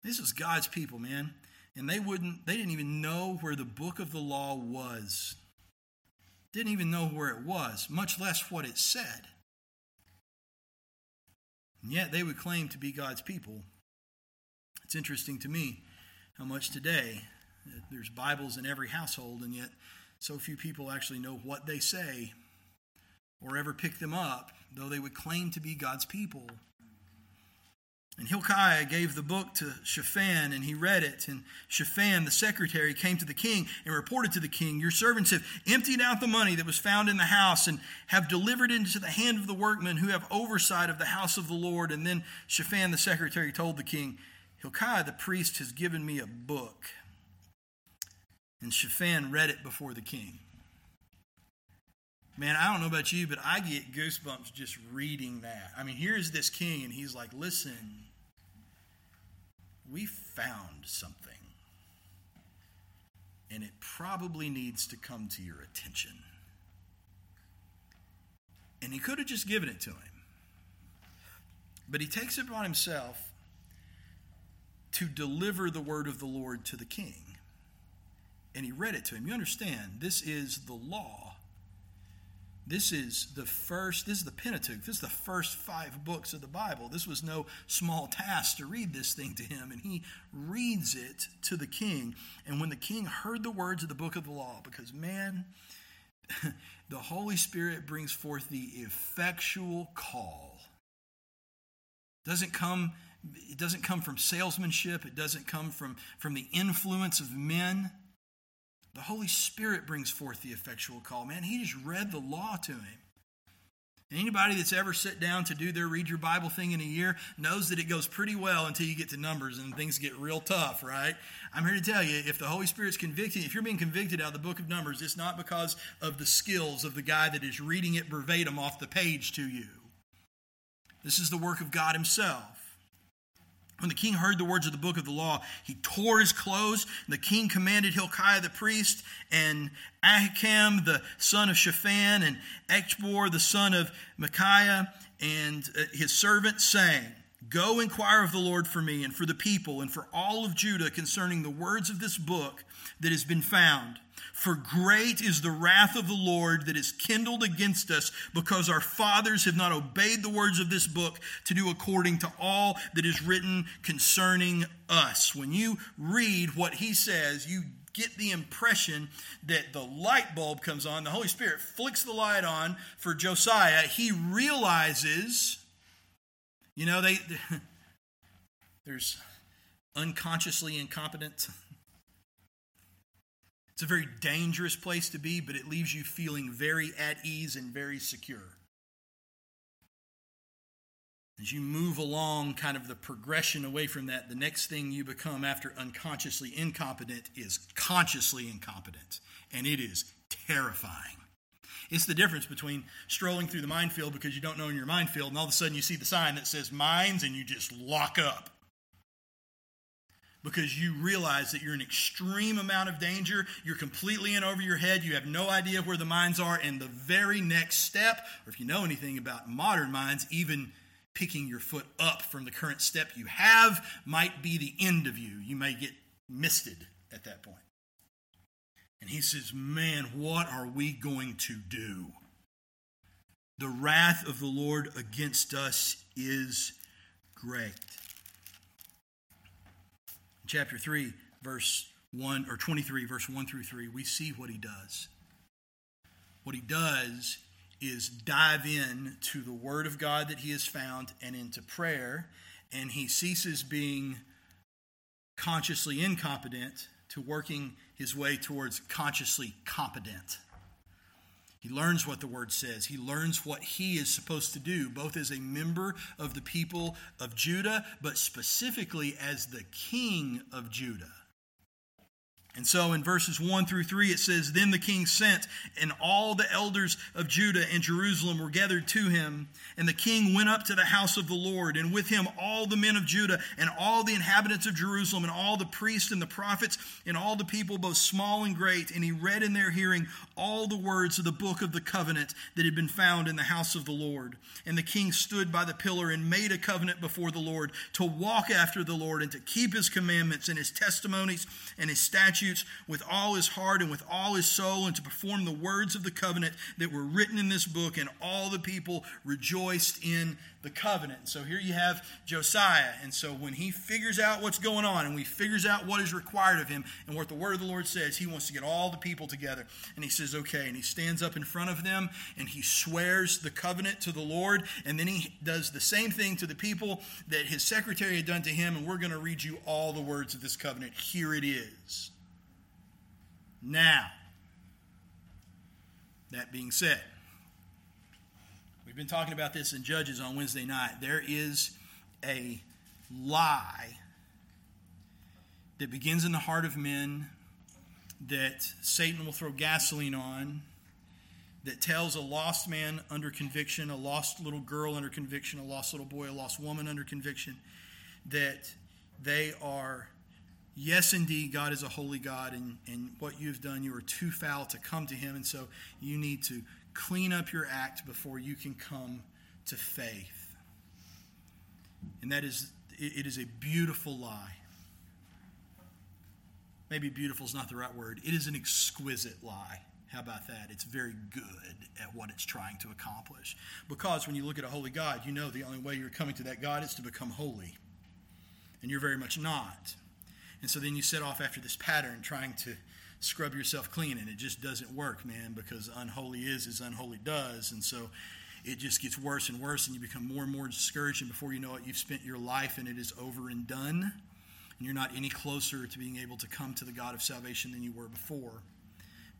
This is God's people, man. And they wouldn't they didn't even know where the book of the law was didn't even know where it was, much less what it said. And yet they would claim to be God's people. It's interesting to me how much today there's Bibles in every household, and yet so few people actually know what they say or ever pick them up, though they would claim to be God's people. And Hilkiah gave the book to Shaphan, and he read it. And Shaphan, the secretary, came to the king and reported to the king, Your servants have emptied out the money that was found in the house and have delivered it into the hand of the workmen who have oversight of the house of the Lord. And then Shaphan, the secretary, told the king, Hilkiah, the priest, has given me a book. And Shaphan read it before the king. Man, I don't know about you, but I get goosebumps just reading that. I mean, here's this king, and he's like, Listen, we found something. And it probably needs to come to your attention. And he could have just given it to him. But he takes it upon himself to deliver the word of the Lord to the king. And he read it to him. You understand, this is the law this is the first, this is the Pentateuch. This is the first five books of the Bible. This was no small task to read this thing to him. And he reads it to the king. And when the king heard the words of the book of the law, because man, the Holy Spirit brings forth the effectual call. Doesn't come, it doesn't come from salesmanship, it doesn't come from, from the influence of men. The Holy Spirit brings forth the effectual call. Man, he just read the law to him. anybody that's ever sat down to do their read your Bible thing in a year knows that it goes pretty well until you get to Numbers and things get real tough, right? I'm here to tell you if the Holy Spirit's convicting, if you're being convicted out of the book of Numbers, it's not because of the skills of the guy that is reading it verbatim off the page to you. This is the work of God Himself. When the king heard the words of the book of the law, he tore his clothes. The king commanded Hilkiah the priest and Ahikam the son of Shaphan and Achbor the son of Micaiah and uh, his servant, saying, Go inquire of the Lord for me and for the people and for all of Judah concerning the words of this book that has been found. For great is the wrath of the Lord that is kindled against us, because our fathers have not obeyed the words of this book to do according to all that is written concerning us. When you read what he says, you get the impression that the light bulb comes on, the Holy Spirit flicks the light on for Josiah. He realizes, you know, they there's unconsciously incompetent It's a very dangerous place to be, but it leaves you feeling very at ease and very secure. As you move along kind of the progression away from that, the next thing you become after unconsciously incompetent is consciously incompetent. And it is terrifying. It's the difference between strolling through the minefield because you don't know in your minefield, and all of a sudden you see the sign that says mines and you just lock up because you realize that you're in extreme amount of danger. You're completely in over your head. You have no idea where the mines are. And the very next step, or if you know anything about modern mines, even picking your foot up from the current step you have might be the end of you. You may get misted at that point. And he says, Man, what are we going to do? The wrath of the Lord against us is great chapter 3, verse 1, or 23, verse 1 through 3, we see what he does. What he does is dive in to the word of God that he has found and into prayer, and he ceases being consciously incompetent to working his way towards consciously competent. He learns what the word says. He learns what he is supposed to do, both as a member of the people of Judah, but specifically as the king of Judah. And so in verses 1 through 3, it says, Then the king sent, and all the elders of Judah and Jerusalem were gathered to him. And the king went up to the house of the Lord, and with him all the men of Judah, and all the inhabitants of Jerusalem, and all the priests and the prophets, and all the people, both small and great. And he read in their hearing all the words of the book of the covenant that had been found in the house of the Lord. And the king stood by the pillar and made a covenant before the Lord to walk after the Lord, and to keep his commandments and his testimonies and his statutes statutes with all his heart and with all his soul, and to perform the words of the covenant that were written in this book. And all the people rejoiced in the covenant. So here you have Josiah. And so when he figures out what's going on and he figures out what is required of him and what the word of the Lord says, he wants to get all the people together. And he says, okay. And he stands up in front of them and he swears the covenant to the Lord. And then he does the same thing to the people that his secretary had done to him. And we're going to read you all the words of this covenant. Here it is. Now, that being said, we've been talking about this in Judges on Wednesday night. There is a lie that begins in the heart of men that Satan will throw gasoline on, that tells a lost man under conviction, a lost little girl under conviction, a lost little boy, a lost woman under conviction, that they are yes, indeed, God is a holy God, and, and what you've done, you are too foul to come to Him, and so you need to clean up your act before you can come to faith. And that is, it is a beautiful lie. Maybe beautiful is not the right word. It is an exquisite lie. How about that? It's very good at what it's trying to accomplish. Because when you look at a holy God, you know the only way you're coming to that God is to become holy. And you're very much not. And so then you set off after this pattern trying to scrub yourself clean, and it just doesn't work, man, because unholy is as unholy does. And so it just gets worse and worse, and you become more and more discouraged. And before you know it, you've spent your life and it is over and done. And you're not any closer to being able to come to the God of salvation than you were before.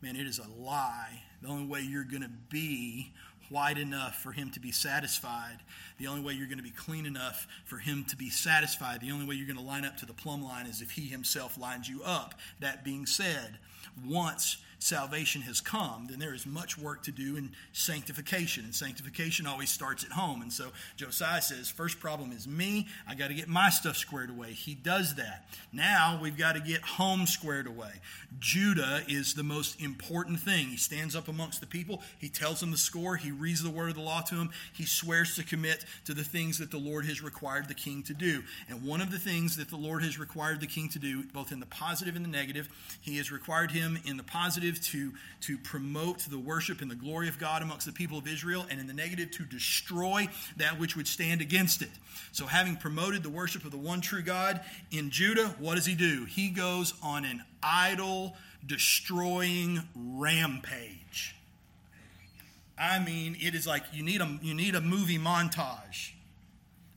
Man, it is a lie. The only way you're going to be white enough for him to be satisfied, the only way you're going to be clean enough for him to be satisfied, the only way you're going to line up to the plumb line is if he himself lines you up. That being said, once salvation has come, then there is much work to do in sanctification. And sanctification always starts at home. And so Josiah says, first problem is me. I got to get my stuff squared away. He does that. Now we've got to get home squared away. Judah is the most important thing. He stands up amongst the people. He tells them the score. He reads the word of the law to them. He swears to commit to the things that the Lord has required the king to do. And one of the things that the Lord has required the king to do, both in the positive and the negative, he has required him in the positive to, to promote the worship and the glory of God amongst the people of Israel, and in the negative, to destroy that which would stand against it. So, having promoted the worship of the one true God in Judah, what does he do? He goes on an idol destroying rampage. I mean, it is like you need a, you need a movie montage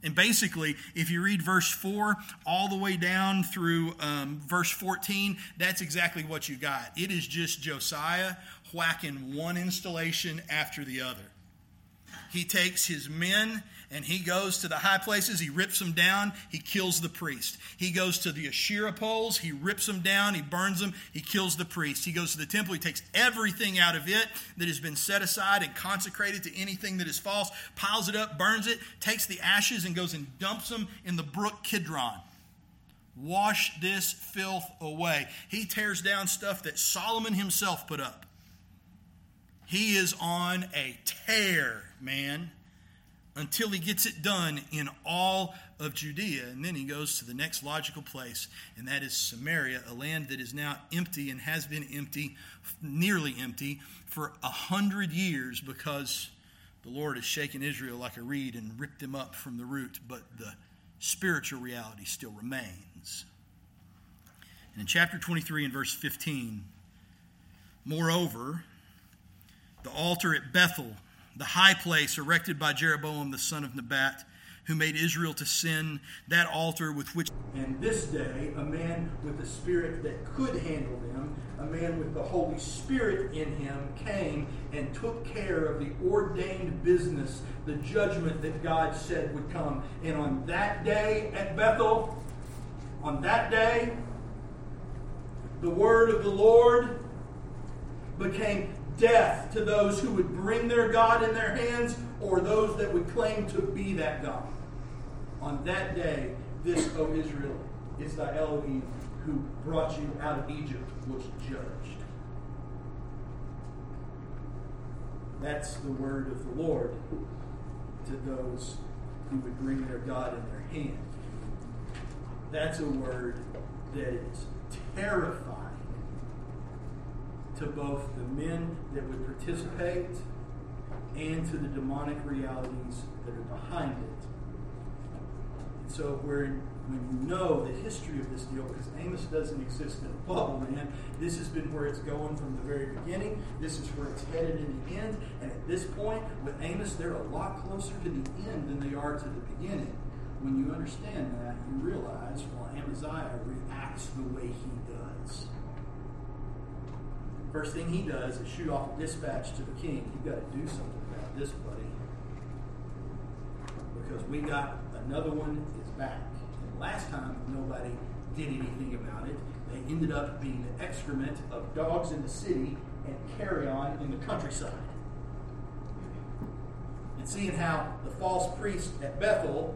And basically, if you read verse 4 all the way down through um, verse 14, that's exactly what you got. It is just Josiah whacking one installation after the other. He takes his men and he goes to the high places, he rips them down, he kills the priest. He goes to the Asherah poles, he rips them down, he burns them, he kills the priest. He goes to the temple, he takes everything out of it that has been set aside and consecrated to anything that is false, piles it up, burns it, takes the ashes and goes and dumps them in the brook Kidron. Wash this filth away. He tears down stuff that Solomon himself put up. He is on a tear, man until he gets it done in all of Judea. And then he goes to the next logical place, and that is Samaria, a land that is now empty and has been empty, nearly empty, for a hundred years because the Lord has shaken Israel like a reed and ripped them up from the root, but the spiritual reality still remains. And in chapter 23 and verse 15, moreover, the altar at Bethel the high place erected by Jeroboam the son of Nebat, who made Israel to sin, that altar with which. And this day, a man with a spirit that could handle them, a man with the Holy Spirit in him, came and took care of the ordained business, the judgment that God said would come. And on that day at Bethel, on that day, the word of the Lord became death to those who would bring their God in their hands or those that would claim to be that God. On that day, this, O Israel, is thy Elohim who brought you out of Egypt was judged. That's the word of the Lord to those who would bring their God in their hand. That's a word that is terrifying to both the men that would participate and to the demonic realities that are behind it. And so when, when you know the history of this deal, because Amos doesn't exist in a bubble, man, this has been where it's going from the very beginning. This is where it's headed in the end. And at this point, with Amos, they're a lot closer to the end than they are to the beginning. When you understand that, you realize, well, Amaziah reacts the way he does. First thing he does is shoot off a dispatch to the king. You've got to do something about this, buddy. Because we got another one is back. And last time, nobody did anything about it. They ended up being the excrement of dogs in the city and carrion in the countryside. And seeing how the false priest at Bethel,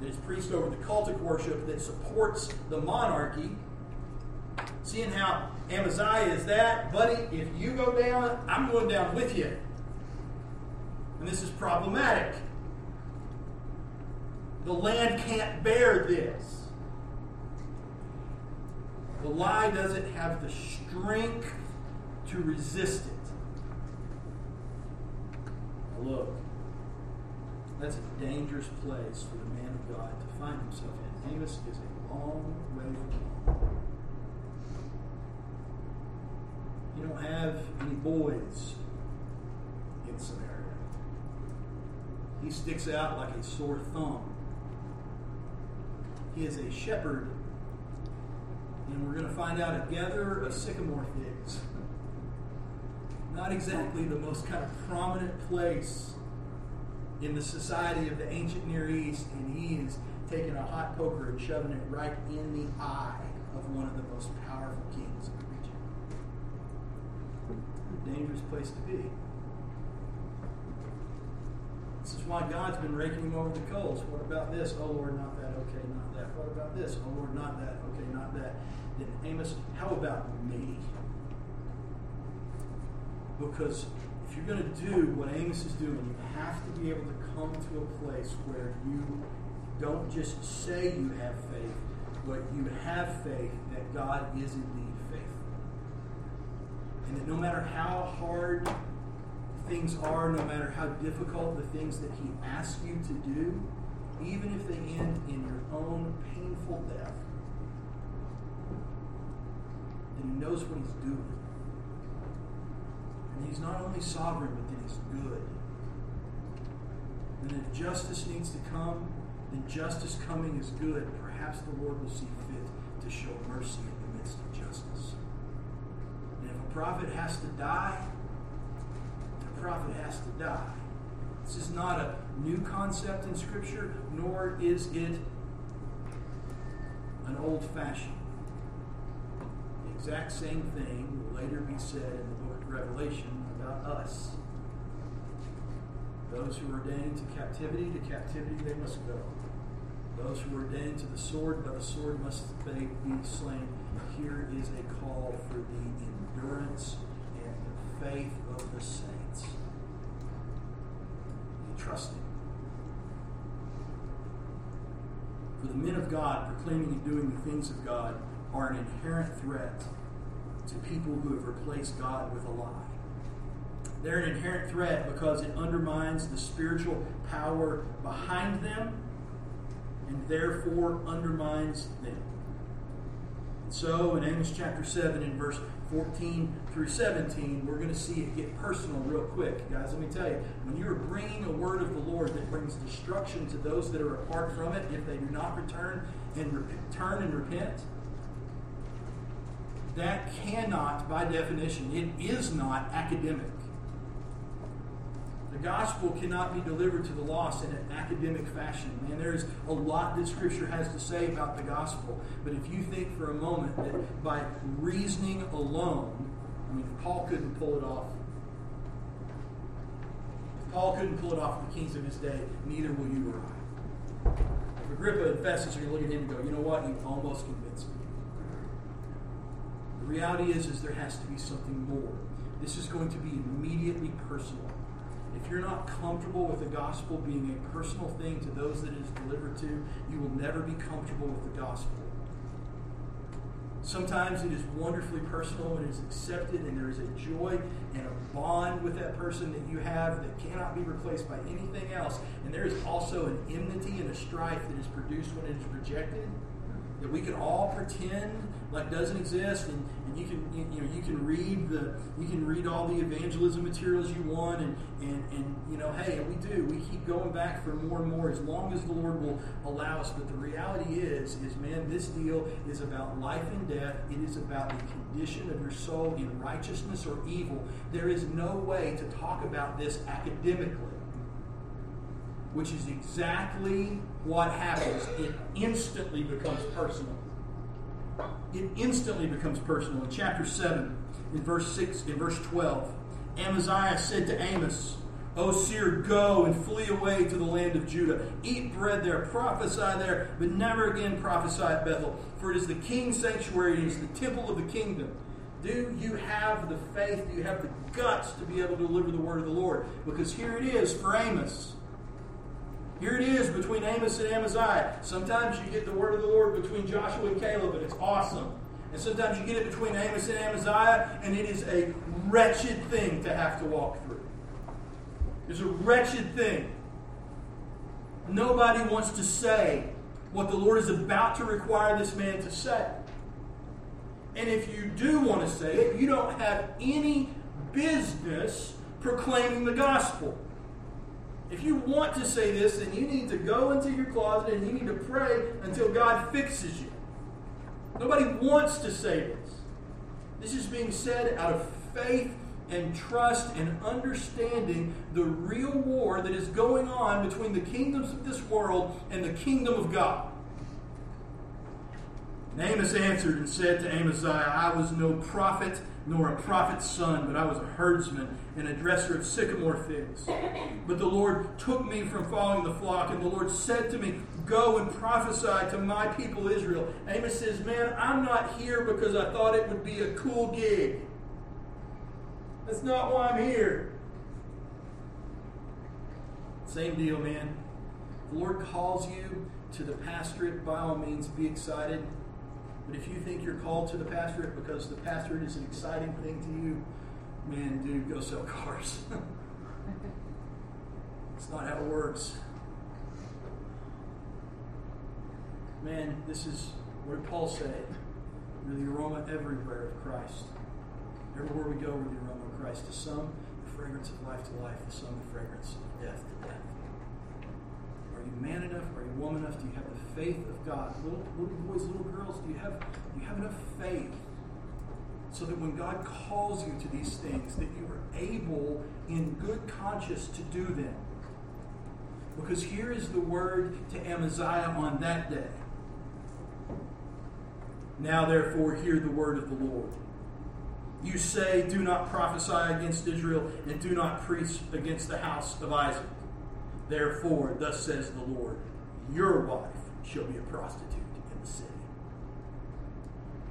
that is priest over the cultic worship that supports the monarchy, seeing how Amaziah is that, buddy, if you go down, I'm going down with you. And this is problematic. The land can't bear this. The lie doesn't have the strength to resist it. Now look, that's a dangerous place for the man of God to find himself in. Amos is a long way from home. You don't have any boys in Samaria. He sticks out like a sore thumb. He is a shepherd, and we're going to find out a gatherer of sycamore figs. Not exactly the most kind of prominent place in the society of the ancient Near East, and he is taking a hot poker and shoving it right in the eye of one of the most powerful kings dangerous place to be. This is why God's been raking him over the coals. What about this? Oh Lord, not that. Okay, not that. What about this? Oh Lord, not that. Okay, not that. Then Amos, how about me? Because if you're going to do what Amos is doing, you have to be able to come to a place where you don't just say you have faith, but you have faith that God is indeed and that no matter how hard things are, no matter how difficult the things that He asks you to do, even if they end in your own painful death, then He knows what He's doing. And He's not only sovereign, but that He's good. And if justice needs to come, then justice coming is good, perhaps the Lord will see fit to show mercy in the midst of justice. And if a prophet has to die, the prophet has to die. This is not a new concept in Scripture, nor is it an old fashioned. The exact same thing will later be said in the book of Revelation about us. Those who are ordained to captivity, to captivity they must go. Those who are ordained to the sword, by the sword must they be slain. Here is a call for the endurance and the faith of the saints. Be trusting. For the men of God proclaiming and doing the things of God are an inherent threat to people who have replaced God with a lie. They're an inherent threat because it undermines the spiritual power behind them and therefore undermines them. And so, in Amos chapter 7, in verse 14 through 17, we're going to see it get personal real quick. Guys, let me tell you, when you are bringing a word of the Lord that brings destruction to those that are apart from it, if they do not return and return and repent, that cannot, by definition, it is not academic. The gospel cannot be delivered to the lost in an academic fashion. Man, there is a lot that Scripture has to say about the gospel. But if you think for a moment that by reasoning alone, I mean, Paul couldn't pull it off, if Paul couldn't pull it off with the kings of his day, neither will you or I. If Agrippa and Festus are going to look at him and go, you know what? You've almost convinced me. The reality is, is there has to be something more. This is going to be immediately personal if you're not comfortable with the gospel being a personal thing to those that it is delivered to, you will never be comfortable with the gospel. Sometimes it is wonderfully personal and it is accepted, and there is a joy and a bond with that person that you have that cannot be replaced by anything else. And there is also an enmity and a strife that is produced when it is rejected that we can all pretend like doesn't exist and, and you can you, you, know you can read the you can read all the evangelism materials you want and, and and you know hey we do. We keep going back for more and more as long as the lord will allow us. But the reality is is man this deal is about life and death. It is about the condition of your soul in righteousness or evil. There is no way to talk about this academically which is exactly what happens. It instantly becomes personal. It instantly becomes personal. In chapter 7, in verse 6, in verse 12, Amaziah said to Amos, O seer, go and flee away to the land of Judah. Eat bread there, prophesy there, but never again prophesy at Bethel. For it is the king's sanctuary, it is the temple of the kingdom. Do you have the faith? Do you have the guts to be able to deliver the word of the Lord? Because here it is for Amos. Here it is between Amos and Amaziah. Sometimes you get the word of the Lord between Joshua and Caleb, and it's awesome. And sometimes you get it between Amos and Amaziah, and it is a wretched thing to have to walk through. It's a wretched thing. Nobody wants to say what the Lord is about to require this man to say. And if you do want to say it, you don't have any business proclaiming the gospel. If you want to say this, then you need to go into your closet and you need to pray until God fixes you. Nobody wants to say this. This is being said out of faith and trust and understanding the real war that is going on between the kingdoms of this world and the kingdom of God. And Amos answered and said to Amaziah, I was no prophet nor a prophet's son, but I was a herdsman and a dresser of sycamore figs. But the Lord took me from following the flock, and the Lord said to me, Go and prophesy to my people Israel. Amos says, Man, I'm not here because I thought it would be a cool gig. That's not why I'm here. Same deal, man. The Lord calls you to the pastorate, by all means, be excited. But if you think you're called to the pastorate because the pastorate is an exciting thing to you, man, dude, go sell cars. it's not how it works. Man, this is what did Paul say? We're the aroma everywhere of Christ. Everywhere we go, we're the aroma of Christ. To some, the fragrance of life to life. To some, the fragrance of death to death. Man enough? Are you woman enough? Do you have the faith of God? Little, little boys, little girls, do you have do you have enough faith so that when God calls you to these things, that you are able in good conscience to do them? Because here is the word to Amaziah on that day. Now, therefore, hear the word of the Lord. You say, Do not prophesy against Israel, and do not preach against the house of Isaac. Therefore, thus says the Lord, your wife shall be a prostitute in the city.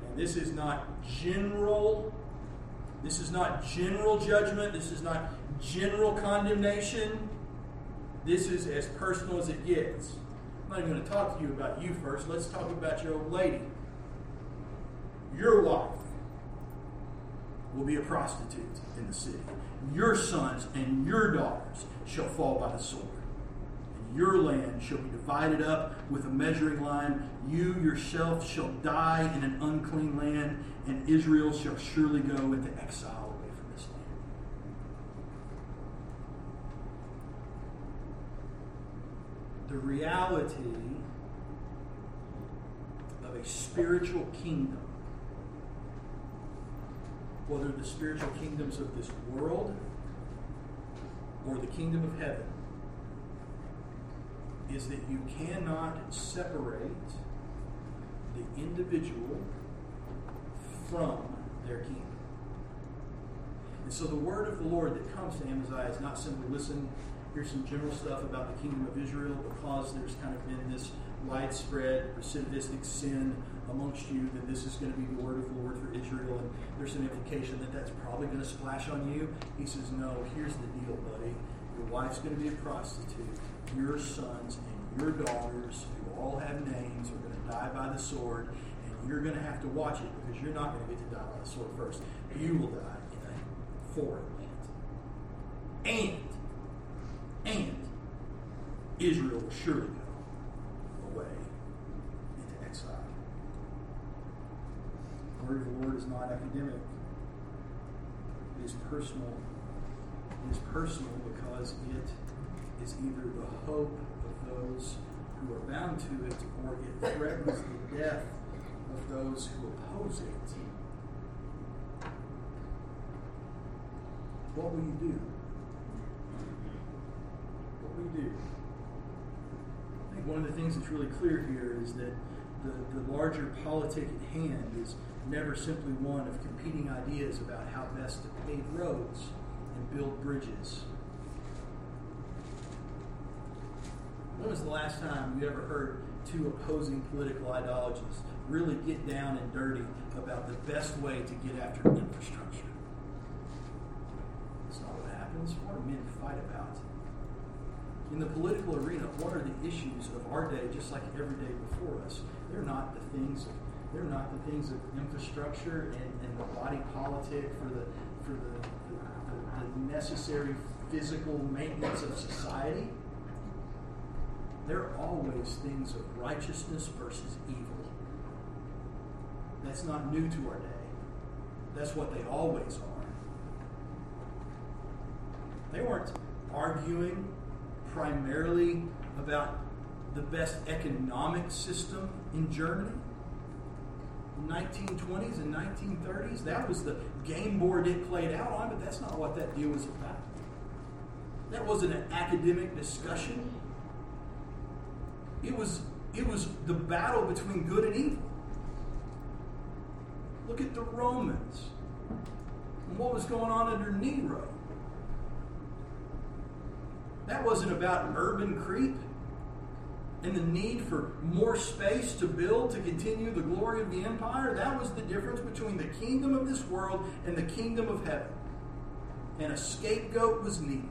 And this is not general, this is not general judgment, this is not general condemnation. This is as personal as it gets. I'm not even going to talk to you about you first. Let's talk about your old lady. Your wife will be a prostitute in the city. Your sons and your daughters shall fall by the sword. Your land shall be divided up with a measuring line. You yourself shall die in an unclean land, and Israel shall surely go into exile away from this land. The reality of a spiritual kingdom whether the spiritual kingdoms of this world or the kingdom of heaven, is that you cannot separate the individual from their king. And so the word of the Lord that comes to Amaziah is not simply listen, here's some general stuff about the kingdom of Israel because there's kind of been this widespread recidivistic sin amongst you, then this is going to be the word of the Lord for Israel. And there's an implication that that's probably going to splash on you. He says, No, here's the deal, buddy. Your wife's going to be a prostitute. Your sons and your daughters, who all have names, are going to die by the sword. And you're going to have to watch it because you're not going to get to die by the sword first. You will die in a foreign land. And, and, Israel will surely go away into exile. The word of the Lord is not academic. It is personal. It is personal because it is either the hope of those who are bound to it or it threatens the death of those who oppose it. What will you do? What will you do? I think one of the things that's really clear here is that the, the larger politic at hand is never simply one of competing ideas about how best to pave roads and build bridges. When was the last time you ever heard two opposing political ideologies really get down and dirty about the best way to get after infrastructure? That's not what happens. What are men fight about? In the political arena, what are the issues of our day, just like every day before us? They're not the things of they're not the things of infrastructure and, and the body politic for the for the, the, the necessary physical maintenance of society. They're always things of righteousness versus evil. That's not new to our day. That's what they always are. They weren't arguing primarily about the best economic system in Germany. In 1920s and 1930s. That was the game board it played out on, but that's not what that deal was about. That wasn't an academic discussion. It was it was the battle between good and evil. Look at the Romans and what was going on under Nero. That wasn't about urban creep and the need for more space to build to continue the glory of the empire, that was the difference between the kingdom of this world and the kingdom of heaven. And a scapegoat was needed.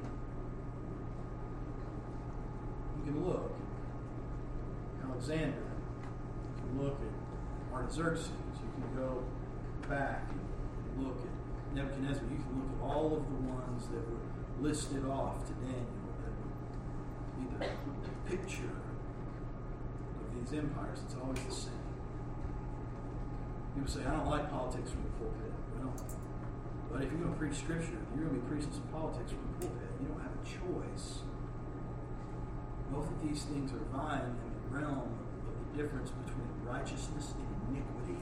You can look. Alexander. You can look at Artaxerxes. You can go back and look at Nebuchadnezzar. You can look at all of the ones that were listed off to Daniel that be the picture of these empires, it's always the same. People say, I don't like politics from the pulpit. Well, but if you're going to preach scripture, you're going to be preaching some politics from the pulpit. You don't have a choice. both of these things are vying realm of the difference between righteousness and iniquity.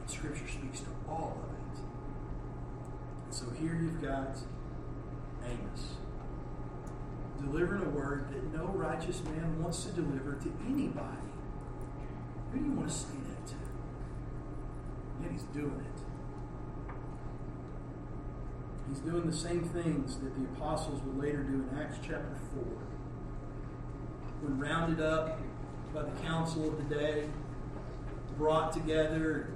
And Scripture speaks to all of it. And so here you've got Amos delivering a word that no righteous man wants to deliver to anybody. Who do you want to say that to? Yet he's doing it. He's doing the same things that the apostles would later do in Acts chapter 4. When rounded up by the council of the day, brought together,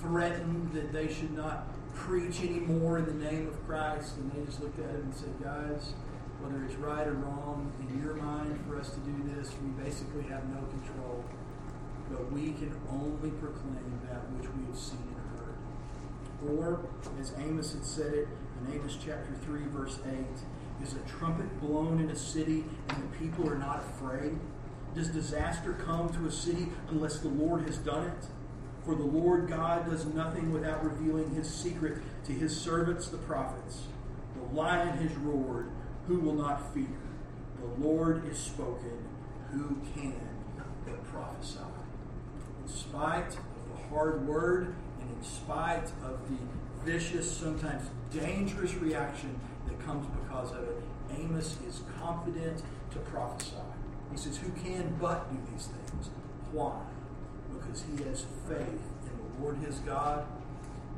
threatened that they should not preach anymore in the name of Christ, and they just looked at him and said, Guys, whether it's right or wrong in your mind for us to do this, we basically have no control. But we can only proclaim that which we have seen and heard. Or, as Amos had said it in Amos chapter 3, verse 8, is a trumpet blown in a city and the people are not afraid? Does disaster come to a city unless the Lord has done it? For the Lord God does nothing without revealing his secret to his servants, the prophets. The lion has roared, who will not fear? The Lord is spoken, who can but prophesy? In spite of the hard word and in spite of the vicious, sometimes dangerous reaction that comes because of it, Amos is confident to prophesy. He says, Who can but do these things? Why? Because he has faith in the Lord his God,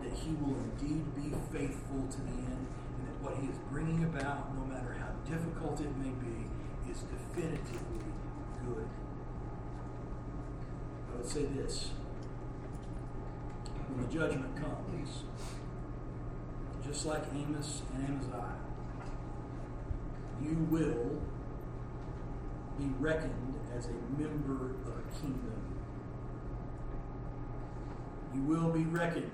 that he will indeed be faithful to the end, and that what he is bringing about, no matter how difficult it may be, is definitively good. I would say this when the judgment comes, just like Amos and Amaziah, you will be reckoned as a member of a kingdom. You will be reckoned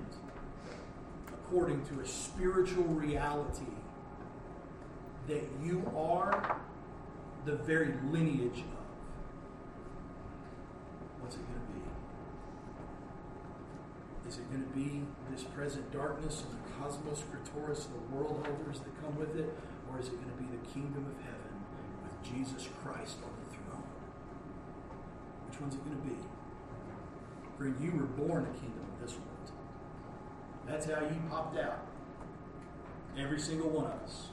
according to a spiritual reality that you are the very lineage of. What's it going to? Is it going to be this present darkness and the kosmokratoras, the world holders that come with it? Or is it going to be the kingdom of heaven with Jesus Christ on the throne? Which one's it going to be? For you were born a kingdom of this world. That's how you popped out. Every single one of us.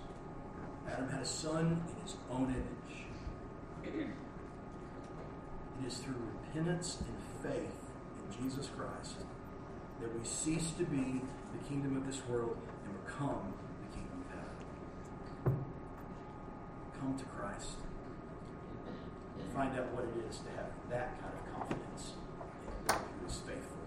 Adam had a son in his own image. It is through repentance and faith in Jesus Christ that we cease to be the kingdom of this world and become the kingdom of heaven. Come to Christ and find out what it is to have that kind of confidence in the one who is faithful.